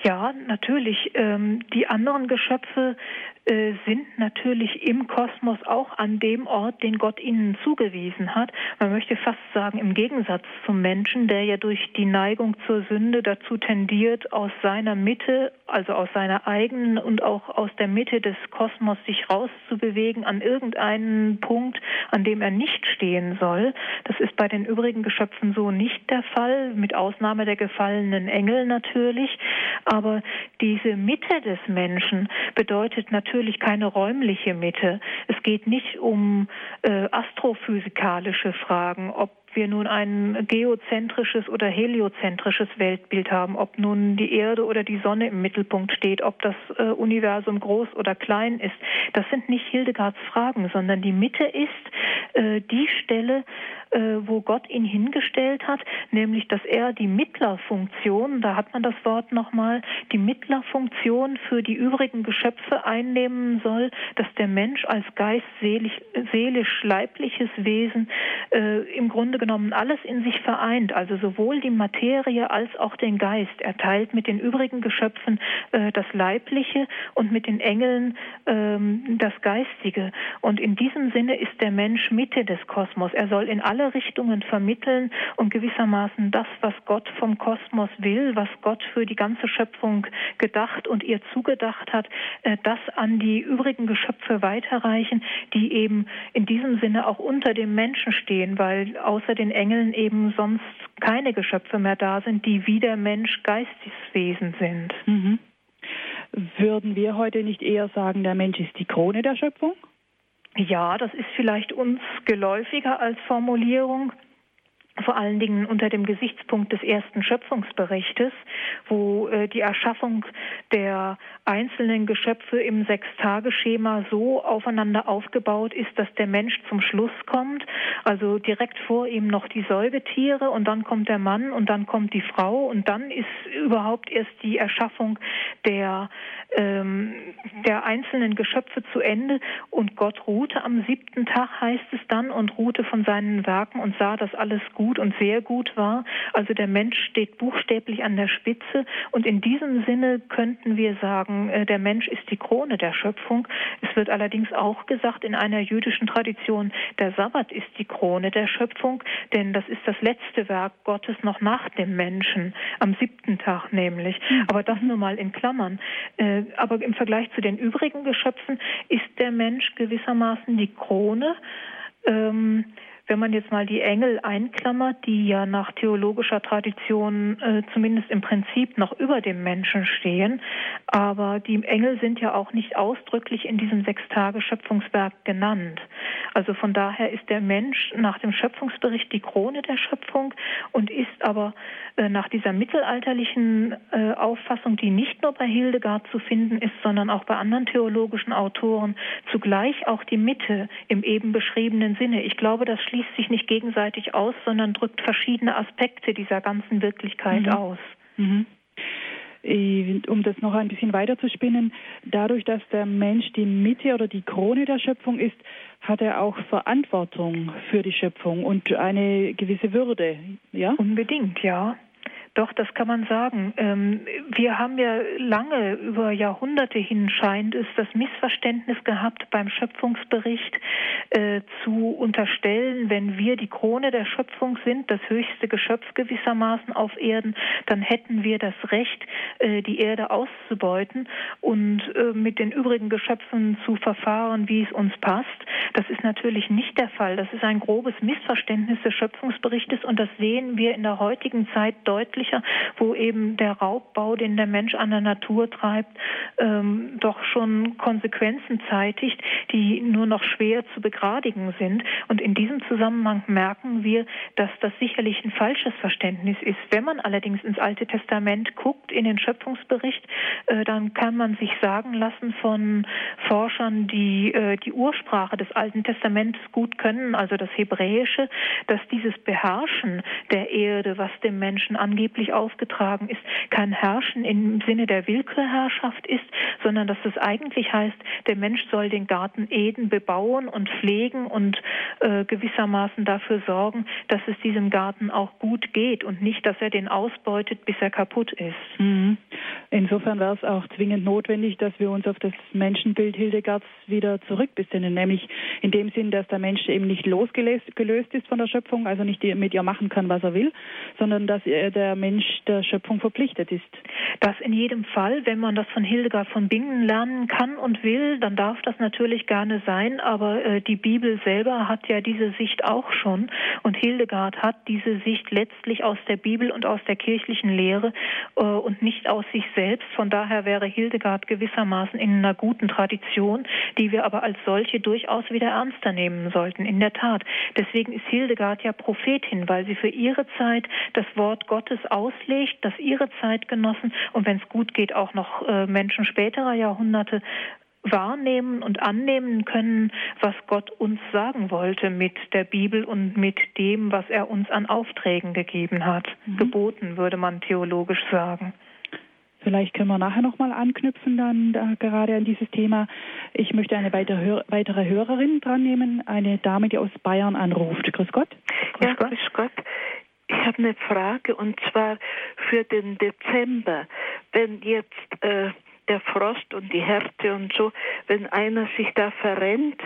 Ja, natürlich. Ähm, die anderen Geschöpfe äh, sind natürlich im Kosmos auch an dem Ort, den Gott ihnen zugewiesen hat. Man möchte fast sagen, im Gegensatz zum Menschen, der ja durch die Neigung zur Sünde dazu tendiert, aus seiner Mitte, also aus seiner eigenen und auch aus der Mitte des Kosmos sich rauszubewegen an irgendeinen Punkt, an dem er nicht stehen soll. Das ist bei den übrigen Geschöpfen so nicht der Fall, mit Ausnahme der gefallenen Engel natürlich. Aber diese Mitte des Menschen bedeutet natürlich, keine räumliche Mitte. Es geht nicht um äh, astrophysikalische Fragen, ob wir nun ein geozentrisches oder heliozentrisches Weltbild haben, ob nun die Erde oder die Sonne im Mittelpunkt steht, ob das äh, Universum groß oder klein ist. Das sind nicht Hildegards Fragen, sondern die Mitte ist äh, die Stelle, äh, wo Gott ihn hingestellt hat, nämlich dass er die Mittlerfunktion, da hat man das Wort nochmal, die Mittlerfunktion für die übrigen Geschöpfe einnehmen soll, dass der Mensch als geist, seelisch, leibliches Wesen äh, im Grunde genommen alles in sich vereint, also sowohl die Materie als auch den Geist. Er teilt mit den übrigen Geschöpfen äh, das Leibliche und mit den Engeln ähm, das Geistige. Und in diesem Sinne ist der Mensch Mitte des Kosmos. Er soll in alle Richtungen vermitteln und gewissermaßen das, was Gott vom Kosmos will, was Gott für die ganze Schöpfung gedacht und ihr zugedacht hat, äh, das an die übrigen Geschöpfe weiterreichen, die eben in diesem Sinne auch unter dem Menschen stehen, weil außer den Engeln eben sonst keine Geschöpfe mehr da sind, die wie der Mensch Geisteswesen sind. Mhm. Würden wir heute nicht eher sagen, der Mensch ist die Krone der Schöpfung? Ja, das ist vielleicht uns geläufiger als Formulierung vor allen Dingen unter dem Gesichtspunkt des ersten Schöpfungsberichtes, wo äh, die Erschaffung der einzelnen Geschöpfe im Sechstageschema so aufeinander aufgebaut ist, dass der Mensch zum Schluss kommt, also direkt vor ihm noch die Säugetiere und dann kommt der Mann und dann kommt die Frau und dann ist überhaupt erst die Erschaffung der ähm, der einzelnen Geschöpfe zu Ende und Gott ruhte am siebten Tag heißt es dann und ruhte von seinen Werken und sah, dass alles gut gut und sehr gut war. Also der Mensch steht buchstäblich an der Spitze und in diesem Sinne könnten wir sagen, äh, der Mensch ist die Krone der Schöpfung. Es wird allerdings auch gesagt in einer jüdischen Tradition, der Sabbat ist die Krone der Schöpfung, denn das ist das letzte Werk Gottes noch nach dem Menschen, am siebten Tag nämlich. Aber das nur mal in Klammern. Äh, aber im Vergleich zu den übrigen Geschöpfen ist der Mensch gewissermaßen die Krone. Ähm, wenn man jetzt mal die Engel einklammert, die ja nach theologischer Tradition äh, zumindest im Prinzip noch über dem Menschen stehen, aber die Engel sind ja auch nicht ausdrücklich in diesem Sechstage-Schöpfungswerk genannt. Also von daher ist der Mensch nach dem Schöpfungsbericht die Krone der Schöpfung und ist aber äh, nach dieser mittelalterlichen äh, Auffassung, die nicht nur bei Hildegard zu finden ist, sondern auch bei anderen theologischen Autoren, zugleich auch die Mitte im eben beschriebenen Sinne. Ich glaube, das schließt sich nicht gegenseitig aus, sondern drückt verschiedene Aspekte dieser ganzen Wirklichkeit mhm. aus. Mhm. Um das noch ein bisschen weiter zu spinnen, dadurch, dass der Mensch die Mitte oder die Krone der Schöpfung ist, hat er auch Verantwortung für die Schöpfung und eine gewisse Würde, ja? Unbedingt, ja. Doch, das kann man sagen. Ähm, wir haben ja lange, über Jahrhunderte hin scheint es, das Missverständnis gehabt, beim Schöpfungsbericht äh, zu unterstellen, wenn wir die Krone der Schöpfung sind, das höchste Geschöpf gewissermaßen auf Erden, dann hätten wir das Recht, äh, die Erde auszubeuten und äh, mit den übrigen Geschöpfen zu verfahren, wie es uns passt. Das ist natürlich nicht der Fall. Das ist ein grobes Missverständnis des Schöpfungsberichtes und das sehen wir in der heutigen Zeit deutlicher, wo eben der Raubbau, den der Mensch an der Natur treibt, ähm, doch schon Konsequenzen zeitigt, die nur noch schwer zu begradigen sind. Und in diesem Zusammenhang merken wir, dass das sicherlich ein falsches Verständnis ist. Wenn man allerdings ins Alte Testament guckt, in den Schöpfungsbericht, äh, dann kann man sich sagen lassen von Forschern, die äh, die Ursprache des Alten Testaments gut können, also das Hebräische, dass dieses Beherrschen der Erde, was dem Menschen angeblich aufgetragen ist, kein Herrschen im Sinne der Willkürherrschaft ist, sondern dass es eigentlich heißt, der Mensch soll den Garten Eden bebauen und pflegen und äh, gewissermaßen dafür sorgen, dass es diesem Garten auch gut geht und nicht, dass er den ausbeutet, bis er kaputt ist. Mhm. Insofern wäre es auch zwingend notwendig, dass wir uns auf das Menschenbild Hildegards wieder zurückbesinnen, nämlich in dem Sinn, dass der Mensch eben nicht losgelöst ist von der Schöpfung, also nicht mit ihr machen kann, was er will, sondern dass der Mensch der Schöpfung verpflichtet ist. Das in jedem Fall, wenn man das von Hildegard von Bingen lernen kann und will, dann darf das natürlich gerne sein, aber äh, die Bibel selber hat ja diese Sicht auch schon und Hildegard hat diese Sicht letztlich aus der Bibel und aus der kirchlichen Lehre äh, und nicht aus sich selbst. Von daher wäre Hildegard gewissermaßen in einer guten Tradition, die wir aber als solche durchaus wieder ernster nehmen sollten. In der Tat. Deswegen ist Hildegard ja Prophetin, weil sie für ihre Zeit das Wort Gottes auslegt, das ihre Zeitgenossen und wenn es gut geht auch noch äh, Menschen späterer Jahrhunderte wahrnehmen und annehmen können, was Gott uns sagen wollte mit der Bibel und mit dem, was er uns an Aufträgen gegeben hat. Mhm. Geboten, würde man theologisch sagen. Vielleicht können wir nachher nochmal anknüpfen dann da, gerade an dieses Thema. Ich möchte eine weitere, weitere Hörerin dran nehmen, eine Dame, die aus Bayern anruft. Grüß Gott. Grüß ja, Gott. grüß Gott. Ich habe eine Frage und zwar für den Dezember. Wenn jetzt äh, der Frost und die Härte und so, wenn einer sich da verrennt,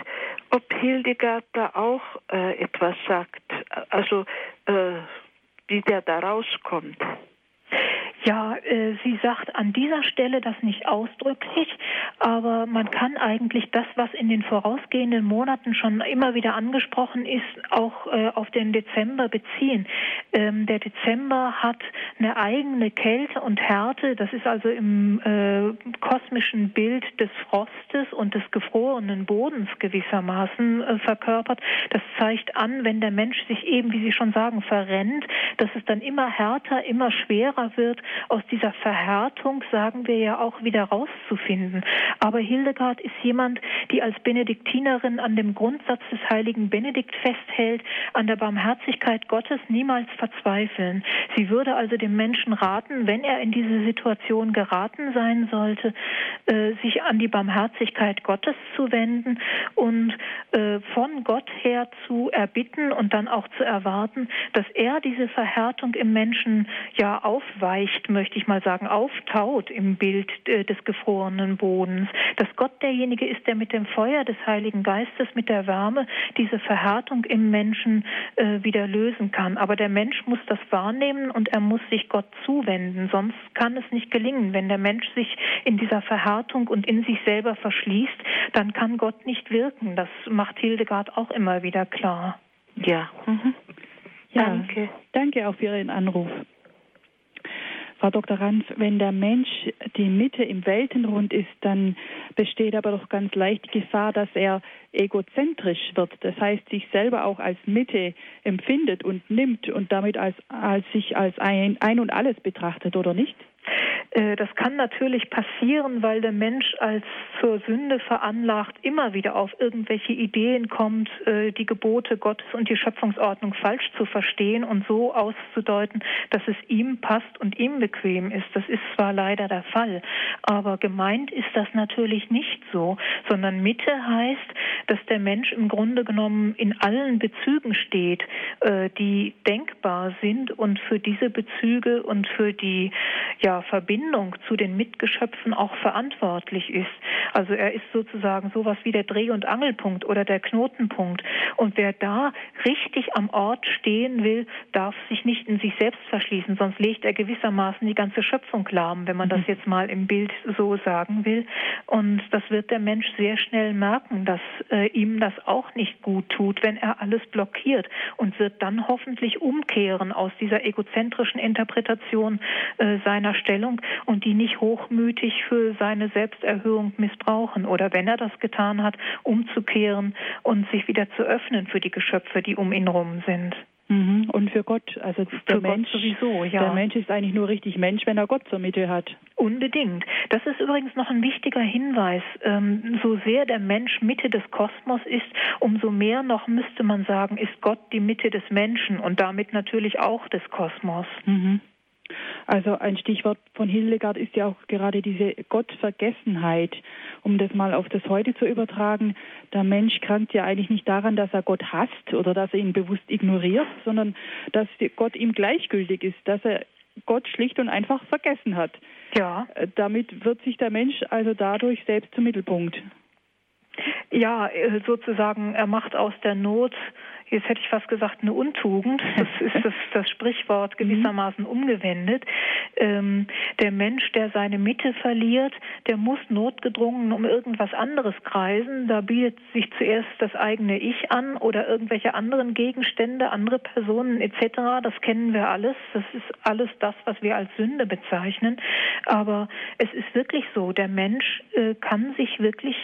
ob Hildegard da auch äh, etwas sagt, also äh, wie der da rauskommt. Ja, äh, sie sagt an dieser Stelle das nicht ausdrücklich, aber man kann eigentlich das, was in den vorausgehenden Monaten schon immer wieder angesprochen ist, auch äh, auf den Dezember beziehen. Ähm, der Dezember hat eine eigene Kälte und Härte, das ist also im äh, kosmischen Bild des Frostes und des gefrorenen Bodens gewissermaßen äh, verkörpert. Das zeigt an, wenn der Mensch sich eben, wie Sie schon sagen, verrennt, dass es dann immer härter, immer schwerer wird aus dieser Verhärtung, sagen wir ja auch, wieder rauszufinden. Aber Hildegard ist jemand, die als Benediktinerin an dem Grundsatz des heiligen Benedikt festhält, an der Barmherzigkeit Gottes niemals verzweifeln. Sie würde also dem Menschen raten, wenn er in diese Situation geraten sein sollte, äh, sich an die Barmherzigkeit Gottes zu wenden und äh, von Gott her zu erbitten und dann auch zu erwarten, dass er diese Verhärtung im Menschen ja aufweicht nicht, möchte ich mal sagen, auftaut im Bild äh, des gefrorenen Bodens, dass Gott derjenige ist, der mit dem Feuer des Heiligen Geistes, mit der Wärme diese Verhärtung im Menschen äh, wieder lösen kann. Aber der Mensch muss das wahrnehmen und er muss sich Gott zuwenden, sonst kann es nicht gelingen. Wenn der Mensch sich in dieser Verhärtung und in sich selber verschließt, dann kann Gott nicht wirken. Das macht Hildegard auch immer wieder klar. Ja. Mhm. Ja, danke. Danke auch für Ihren Anruf. Frau Dr. Ranz, wenn der Mensch die Mitte im Weltenrund ist, dann besteht aber doch ganz leicht die Gefahr, dass er egozentrisch wird. Das heißt, sich selber auch als Mitte empfindet und nimmt und damit als, als sich als ein, ein und alles betrachtet, oder nicht? Äh, das kann natürlich passieren, weil der Mensch als zur Sünde veranlagt immer wieder auf irgendwelche Ideen kommt, äh, die Gebote Gottes und die Schöpfungsordnung falsch zu verstehen und so auszudeuten, dass es ihm passt und ihm bequem ist. Das ist zwar leider der Fall, aber gemeint ist das natürlich nicht so, sondern Mitte heißt, dass der Mensch im Grunde genommen in allen Bezügen steht, äh, die denkbar sind und für diese Bezüge und für die ja, Verbindung zu den Mitgeschöpfen auch verantwortlich ist. Also er ist sozusagen sowas wie der Dreh- und Angelpunkt oder der Knotenpunkt. Und wer da richtig am Ort stehen will, darf sich nicht in sich selbst verschließen, sonst legt er gewissermaßen die ganze Schöpfung lahm, wenn man das mhm. jetzt mal im Bild so sagen will. Und das wird der Mensch sehr schnell merken, dass äh, ihm das auch nicht gut tut, wenn er alles blockiert und wird dann hoffentlich umkehren aus dieser egozentrischen Interpretation äh, seiner Stellung und die nicht hochmütig für seine Selbsterhöhung missbrauchen oder wenn er das getan hat, umzukehren und sich wieder zu öffnen für die Geschöpfe, die um ihn rum sind. Mhm. Und für Gott, also der für Mensch sowieso, ja. Der Mensch ist eigentlich nur richtig Mensch, wenn er Gott zur Mitte hat. Unbedingt. Das ist übrigens noch ein wichtiger Hinweis. Ähm, so sehr der Mensch Mitte des Kosmos ist, umso mehr noch müsste man sagen, ist Gott die Mitte des Menschen und damit natürlich auch des Kosmos. Mhm. Also ein Stichwort von Hildegard ist ja auch gerade diese Gottvergessenheit, um das mal auf das Heute zu übertragen. Der Mensch krankt ja eigentlich nicht daran, dass er Gott hasst oder dass er ihn bewusst ignoriert, sondern dass Gott ihm gleichgültig ist, dass er Gott schlicht und einfach vergessen hat. Ja. Äh, damit wird sich der Mensch also dadurch selbst zum Mittelpunkt. Ja, äh, sozusagen, er macht aus der Not jetzt hätte ich fast gesagt, eine Untugend. Das <laughs> ist das, das Sprichwort mhm. gewissermaßen umgewendet. Ähm, der Mensch, der seine Mitte verliert, der muss notgedrungen um irgendwas anderes kreisen. Da bietet sich zuerst das eigene Ich an oder irgendwelche anderen Gegenstände, andere Personen etc. Das kennen wir alles. Das ist alles das, was wir als Sünde bezeichnen. Aber es ist wirklich so, der Mensch äh, kann sich wirklich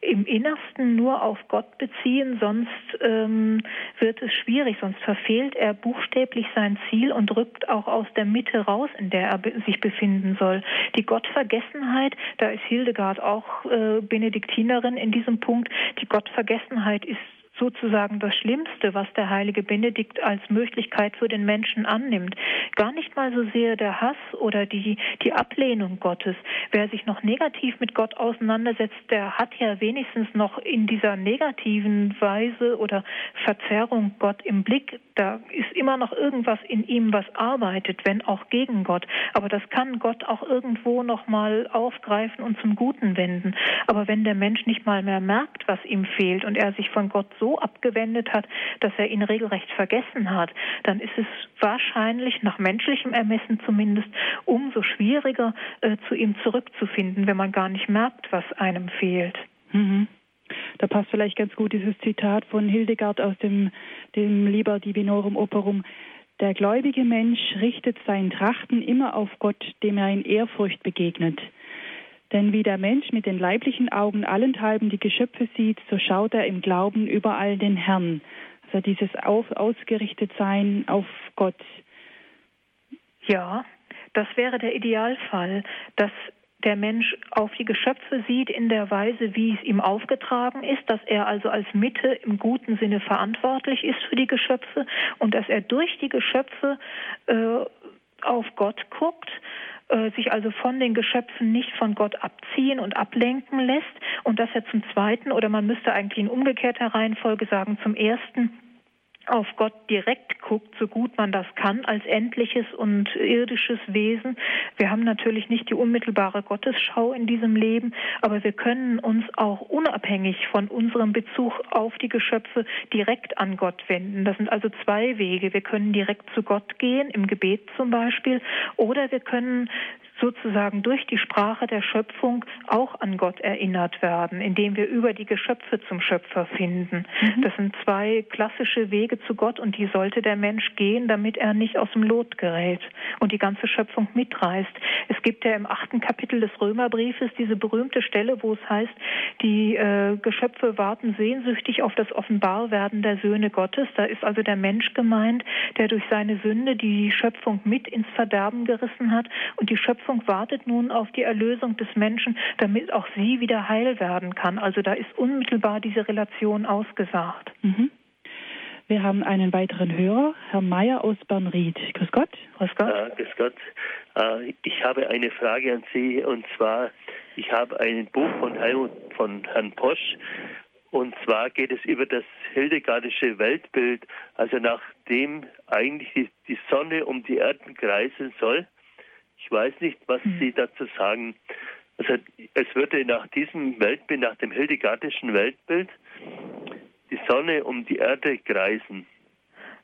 im Innersten nur auf Gott beziehen, sonst ähm, wird es schwierig, sonst verfehlt er buchstäblich sein Ziel und rückt auch aus der Mitte raus, in der er sich befinden soll. Die Gottvergessenheit, da ist Hildegard auch äh, Benediktinerin in diesem Punkt, die Gottvergessenheit ist sozusagen das Schlimmste, was der heilige Benedikt als Möglichkeit für den Menschen annimmt. Gar nicht mal so sehr der Hass oder die, die Ablehnung Gottes. Wer sich noch negativ mit Gott auseinandersetzt, der hat ja wenigstens noch in dieser negativen Weise oder Verzerrung Gott im Blick. Da ist immer noch irgendwas in ihm, was arbeitet, wenn auch gegen Gott. Aber das kann Gott auch irgendwo noch mal aufgreifen und zum Guten wenden. Aber wenn der Mensch nicht mal mehr merkt, was ihm fehlt und er sich von Gott so abgewendet hat, dass er ihn regelrecht vergessen hat, dann ist es wahrscheinlich nach menschlichem Ermessen zumindest umso schwieriger, äh, zu ihm zurückzufinden, wenn man gar nicht merkt, was einem fehlt. Mhm. Da passt vielleicht ganz gut dieses Zitat von Hildegard aus dem, dem Liber Divinorum Operum. Der gläubige Mensch richtet sein Trachten immer auf Gott, dem er in Ehrfurcht begegnet. Denn wie der Mensch mit den leiblichen Augen allenthalben die Geschöpfe sieht, so schaut er im Glauben überall den Herrn. Also dieses auf, Ausgerichtetsein auf Gott. Ja, das wäre der Idealfall, dass der Mensch auf die Geschöpfe sieht in der Weise, wie es ihm aufgetragen ist, dass er also als Mitte im guten Sinne verantwortlich ist für die Geschöpfe und dass er durch die Geschöpfe äh, auf Gott guckt sich also von den Geschöpfen nicht von Gott abziehen und ablenken lässt und dass er zum Zweiten oder man müsste eigentlich in umgekehrter Reihenfolge sagen, zum Ersten auf Gott direkt guckt, so gut man das kann, als endliches und irdisches Wesen. Wir haben natürlich nicht die unmittelbare Gottesschau in diesem Leben, aber wir können uns auch unabhängig von unserem Bezug auf die Geschöpfe direkt an Gott wenden. Das sind also zwei Wege. Wir können direkt zu Gott gehen, im Gebet zum Beispiel, oder wir können sozusagen durch die Sprache der Schöpfung auch an Gott erinnert werden, indem wir über die Geschöpfe zum Schöpfer finden. Mhm. Das sind zwei klassische Wege zu Gott und die sollte der Mensch gehen, damit er nicht aus dem Lot gerät und die ganze Schöpfung mitreißt. Es gibt ja im achten Kapitel des Römerbriefes diese berühmte Stelle, wo es heißt, die äh, Geschöpfe warten sehnsüchtig auf das Offenbarwerden der Söhne Gottes. Da ist also der Mensch gemeint, der durch seine Sünde die Schöpfung mit ins Verderben gerissen hat und die Schöpfung Schöpfung wartet nun auf die Erlösung des Menschen, damit auch sie wieder heil werden kann. Also da ist unmittelbar diese Relation ausgesagt. Mhm. Wir haben einen weiteren Hörer, Herr Mayer aus Bernried. Grüß Gott. Grüß Gott. Ja, grüß Gott. Äh, ich habe eine Frage an Sie und zwar, ich habe ein Buch von Helmut von Herrn Posch und zwar geht es über das hildegardische Weltbild, also nachdem eigentlich die, die Sonne um die Erden kreisen soll. Ich weiß nicht, was hm. Sie dazu sagen. Also es würde nach diesem Weltbild, nach dem hildegardischen Weltbild, die Sonne um die Erde kreisen.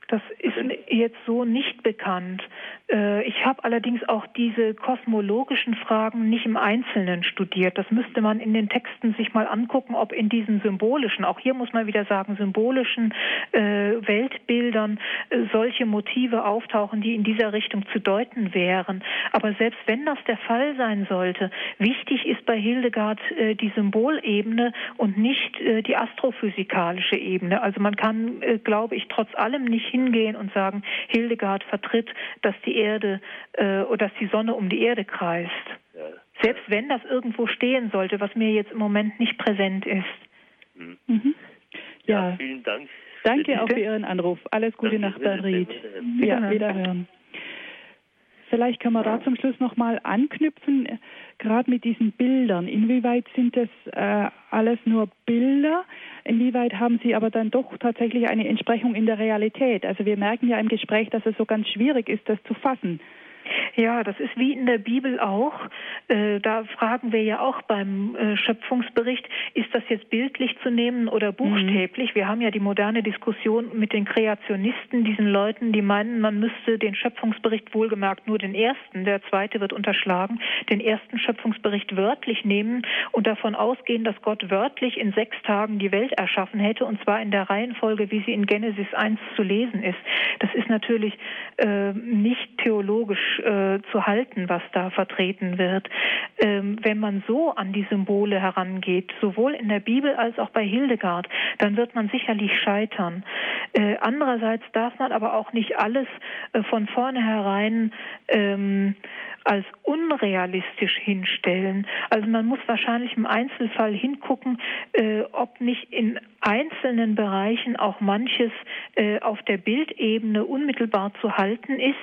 Das ist mir jetzt so nicht bekannt. Äh, ich habe allerdings auch diese kosmologischen Fragen nicht im Einzelnen studiert. Das müsste man in den Texten sich mal angucken, ob in diesen symbolischen, auch hier muss man wieder sagen, symbolischen äh, Weltbildern äh, solche Motive auftauchen, die in dieser Richtung zu deuten wären. Aber selbst wenn das der Fall sein sollte, wichtig ist bei Hildegard äh, die Symbolebene und nicht äh, die astrophysikalische Ebene. Also man kann, äh, glaube ich, trotz allem nicht hingehen und sagen, Hildegard vertritt, dass die Erde äh, oder dass die Sonne um die Erde kreist. Ja. Selbst wenn das irgendwo stehen sollte, was mir jetzt im Moment nicht präsent ist. Mhm. Mhm. Ja. ja, vielen Dank. Danke auch für Ihren Anruf. Alles Gute Danke, nach Berlin. Ja, wiederhören. Vielleicht können wir da zum Schluss nochmal anknüpfen, gerade mit diesen Bildern. Inwieweit sind das äh, alles nur Bilder? Inwieweit haben sie aber dann doch tatsächlich eine Entsprechung in der Realität? Also wir merken ja im Gespräch, dass es so ganz schwierig ist, das zu fassen. Ja, das ist wie in der Bibel auch. Äh, da fragen wir ja auch beim äh, Schöpfungsbericht, ist das jetzt bildlich zu nehmen oder buchstäblich? Mhm. Wir haben ja die moderne Diskussion mit den Kreationisten, diesen Leuten, die meinen, man müsste den Schöpfungsbericht wohlgemerkt nur den ersten, der zweite wird unterschlagen, den ersten Schöpfungsbericht wörtlich nehmen und davon ausgehen, dass Gott wörtlich in sechs Tagen die Welt erschaffen hätte und zwar in der Reihenfolge, wie sie in Genesis 1 zu lesen ist. Das ist natürlich äh, nicht theologisch äh, zu halten, was da vertreten wird. Ähm, wenn man so an die Symbole herangeht, sowohl in der Bibel als auch bei Hildegard, dann wird man sicherlich scheitern. Äh, andererseits darf man aber auch nicht alles äh, von vornherein ähm, als unrealistisch hinstellen. Also man muss wahrscheinlich im Einzelfall hingucken, äh, ob nicht in einzelnen Bereichen auch manches äh, auf der Bildebene unmittelbar zu halten ist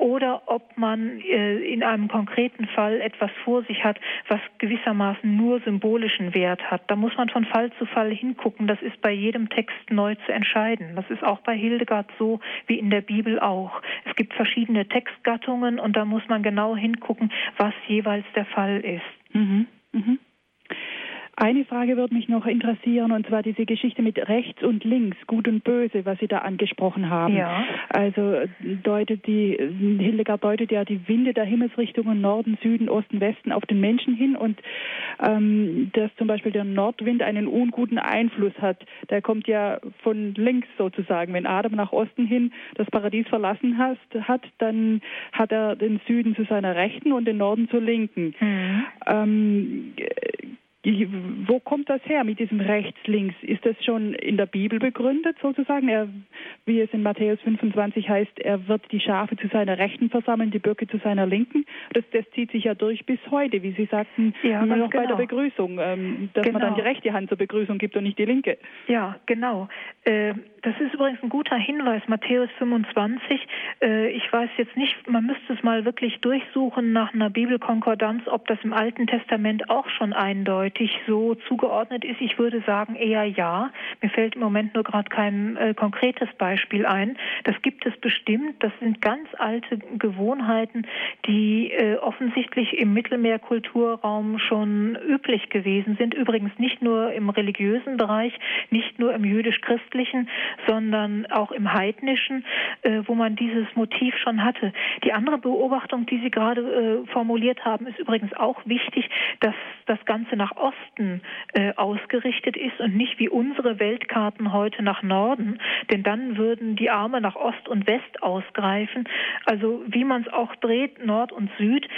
oder ob man äh, in einem konkreten Fall etwas vor sich hat, was gewissermaßen nur symbolischen Wert hat. Da muss man von Fall zu Fall hingucken. Das ist bei jedem Text neu zu entscheiden. Das ist auch bei Hildegard so wie in der Bibel auch. Es gibt verschiedene Textgattungen und da muss man genau hingucken, was jeweils der Fall ist. Mhm. Mhm. Eine Frage würde mich noch interessieren, und zwar diese Geschichte mit rechts und links, gut und böse, was Sie da angesprochen haben. Ja. Also deutet die, Hildegard deutet ja die Winde der Himmelsrichtungen Norden, Süden, Osten, Westen auf den Menschen hin und ähm, dass zum Beispiel der Nordwind einen unguten Einfluss hat. Der kommt ja von links sozusagen. Wenn Adam nach Osten hin das Paradies verlassen hat, hat dann hat er den Süden zu seiner Rechten und den Norden zur Linken. Mhm. Ähm, wo kommt das her mit diesem rechts-links? Ist das schon in der Bibel begründet sozusagen? Er, wie es in Matthäus 25 heißt, er wird die Schafe zu seiner Rechten versammeln, die Böcke zu seiner Linken. Das, das zieht sich ja durch bis heute, wie Sie sagten, ja, immer noch genau. bei der genau. Begrüßung, ähm, dass genau. man dann die rechte Hand zur Begrüßung gibt und nicht die linke. Ja, genau. Äh, das ist übrigens ein guter Hinweis, Matthäus 25. Äh, ich weiß jetzt nicht, man müsste es mal wirklich durchsuchen nach einer Bibelkonkordanz, ob das im Alten Testament auch schon eindeutig eindeutig so zugeordnet ist. Ich würde sagen eher ja. Mir fällt im Moment nur gerade kein äh, konkretes Beispiel ein. Das gibt es bestimmt. Das sind ganz alte Gewohnheiten, die äh, offensichtlich im Mittelmeerkulturraum schon üblich gewesen sind. Übrigens nicht nur im religiösen Bereich, nicht nur im jüdisch-christlichen, sondern auch im heidnischen, äh, wo man dieses Motiv schon hatte. Die andere Beobachtung, die Sie gerade äh, formuliert haben, ist übrigens auch wichtig, dass das Ganze nach Osten äh, ausgerichtet ist und nicht wie unsere Weltkarten heute nach Norden, denn dann würden die Arme nach Ost und West ausgreifen. Also wie man es auch dreht, Nord und Süd.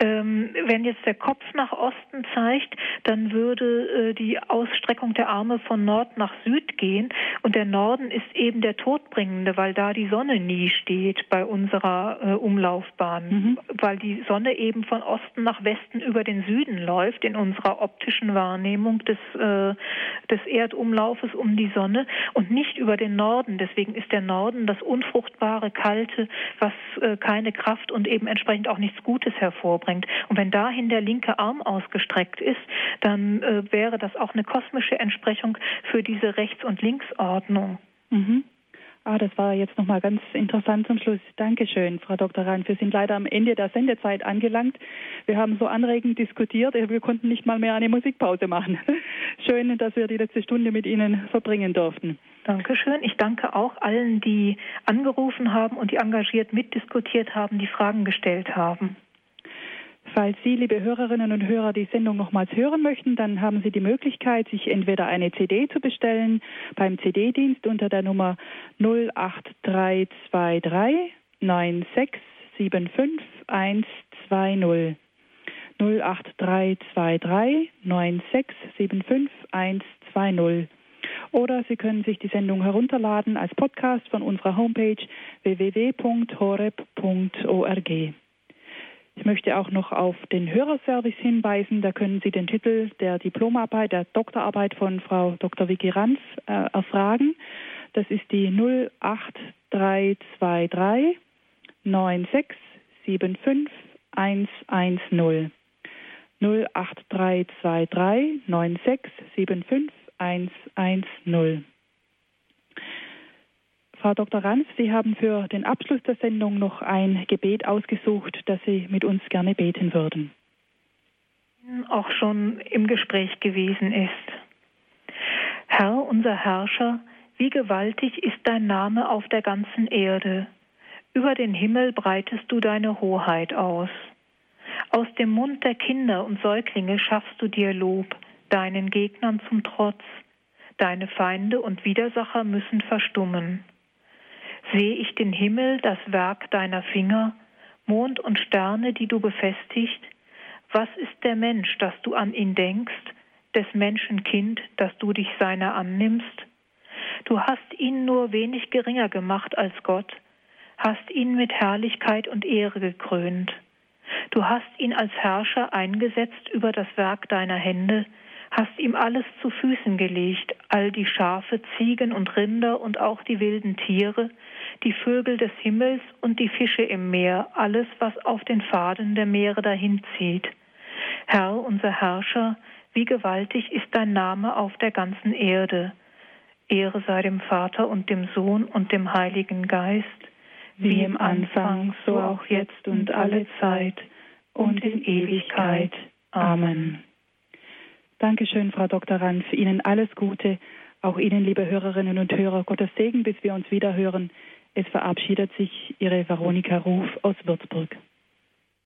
Ähm, wenn jetzt der Kopf nach Osten zeigt, dann würde äh, die Ausstreckung der Arme von Nord nach Süd gehen und der Norden ist eben der Todbringende, weil da die Sonne nie steht bei unserer äh, Umlaufbahn, mhm. weil die Sonne eben von Osten nach Westen über den Süden läuft in unserer optischen Wahrnehmung des, äh, des Erdumlaufes um die Sonne und nicht über den Norden. Deswegen ist der Norden das unfruchtbare, kalte, was äh, keine Kraft und eben entsprechend auch nichts Gutes hervorbringt. Und wenn dahin der linke Arm ausgestreckt ist, dann äh, wäre das auch eine kosmische Entsprechung für diese Rechts- und Linksordnung. Mhm. Ah, das war jetzt nochmal ganz interessant zum Schluss. Dankeschön, Frau Dr. Rhein. Wir sind leider am Ende der Sendezeit angelangt. Wir haben so anregend diskutiert, wir konnten nicht mal mehr eine Musikpause machen. <laughs> Schön, dass wir die letzte Stunde mit Ihnen verbringen durften. Dankeschön. Ich danke auch allen, die angerufen haben und die engagiert mitdiskutiert haben, die Fragen gestellt haben. Falls Sie, liebe Hörerinnen und Hörer, die Sendung nochmals hören möchten, dann haben Sie die Möglichkeit, sich entweder eine CD zu bestellen beim CD-Dienst unter der Nummer 08323 9675 120. 08323 9675 120. Oder Sie können sich die Sendung herunterladen als Podcast von unserer Homepage www.horeb.org. Ich möchte auch noch auf den Hörerservice hinweisen. Da können Sie den Titel der Diplomarbeit, der Doktorarbeit von Frau Dr. Vicky Ranf äh, erfragen. Das ist die 08323 9675 110. 08323 9675 110. Frau Dr. Ranz, Sie haben für den Abschluss der Sendung noch ein Gebet ausgesucht, das Sie mit uns gerne beten würden. Auch schon im Gespräch gewesen ist. Herr, unser Herrscher, wie gewaltig ist dein Name auf der ganzen Erde. Über den Himmel breitest du deine Hoheit aus. Aus dem Mund der Kinder und Säuglinge schaffst du dir Lob, deinen Gegnern zum Trotz. Deine Feinde und Widersacher müssen verstummen. Sehe ich den Himmel, das Werk deiner Finger, Mond und Sterne, die du befestigt? Was ist der Mensch, dass du an ihn denkst, des Menschen Kind, dass du dich seiner annimmst? Du hast ihn nur wenig geringer gemacht als Gott, hast ihn mit Herrlichkeit und Ehre gekrönt. Du hast ihn als Herrscher eingesetzt über das Werk deiner Hände, hast ihm alles zu Füßen gelegt, all die Schafe, Ziegen und Rinder und auch die wilden Tiere, die Vögel des Himmels und die Fische im Meer, alles, was auf den Pfaden der Meere dahinzieht. Herr, unser Herrscher, wie gewaltig ist dein Name auf der ganzen Erde. Ehre sei dem Vater und dem Sohn und dem Heiligen Geist, wie im Anfang, so auch jetzt und alle Zeit und in Ewigkeit. Amen. Dankeschön, Frau Dr. Ranf. Ihnen alles Gute. Auch Ihnen, liebe Hörerinnen und Hörer, Gottes Segen, bis wir uns wieder hören. Es verabschiedet sich Ihre Veronika Ruf aus Würzburg.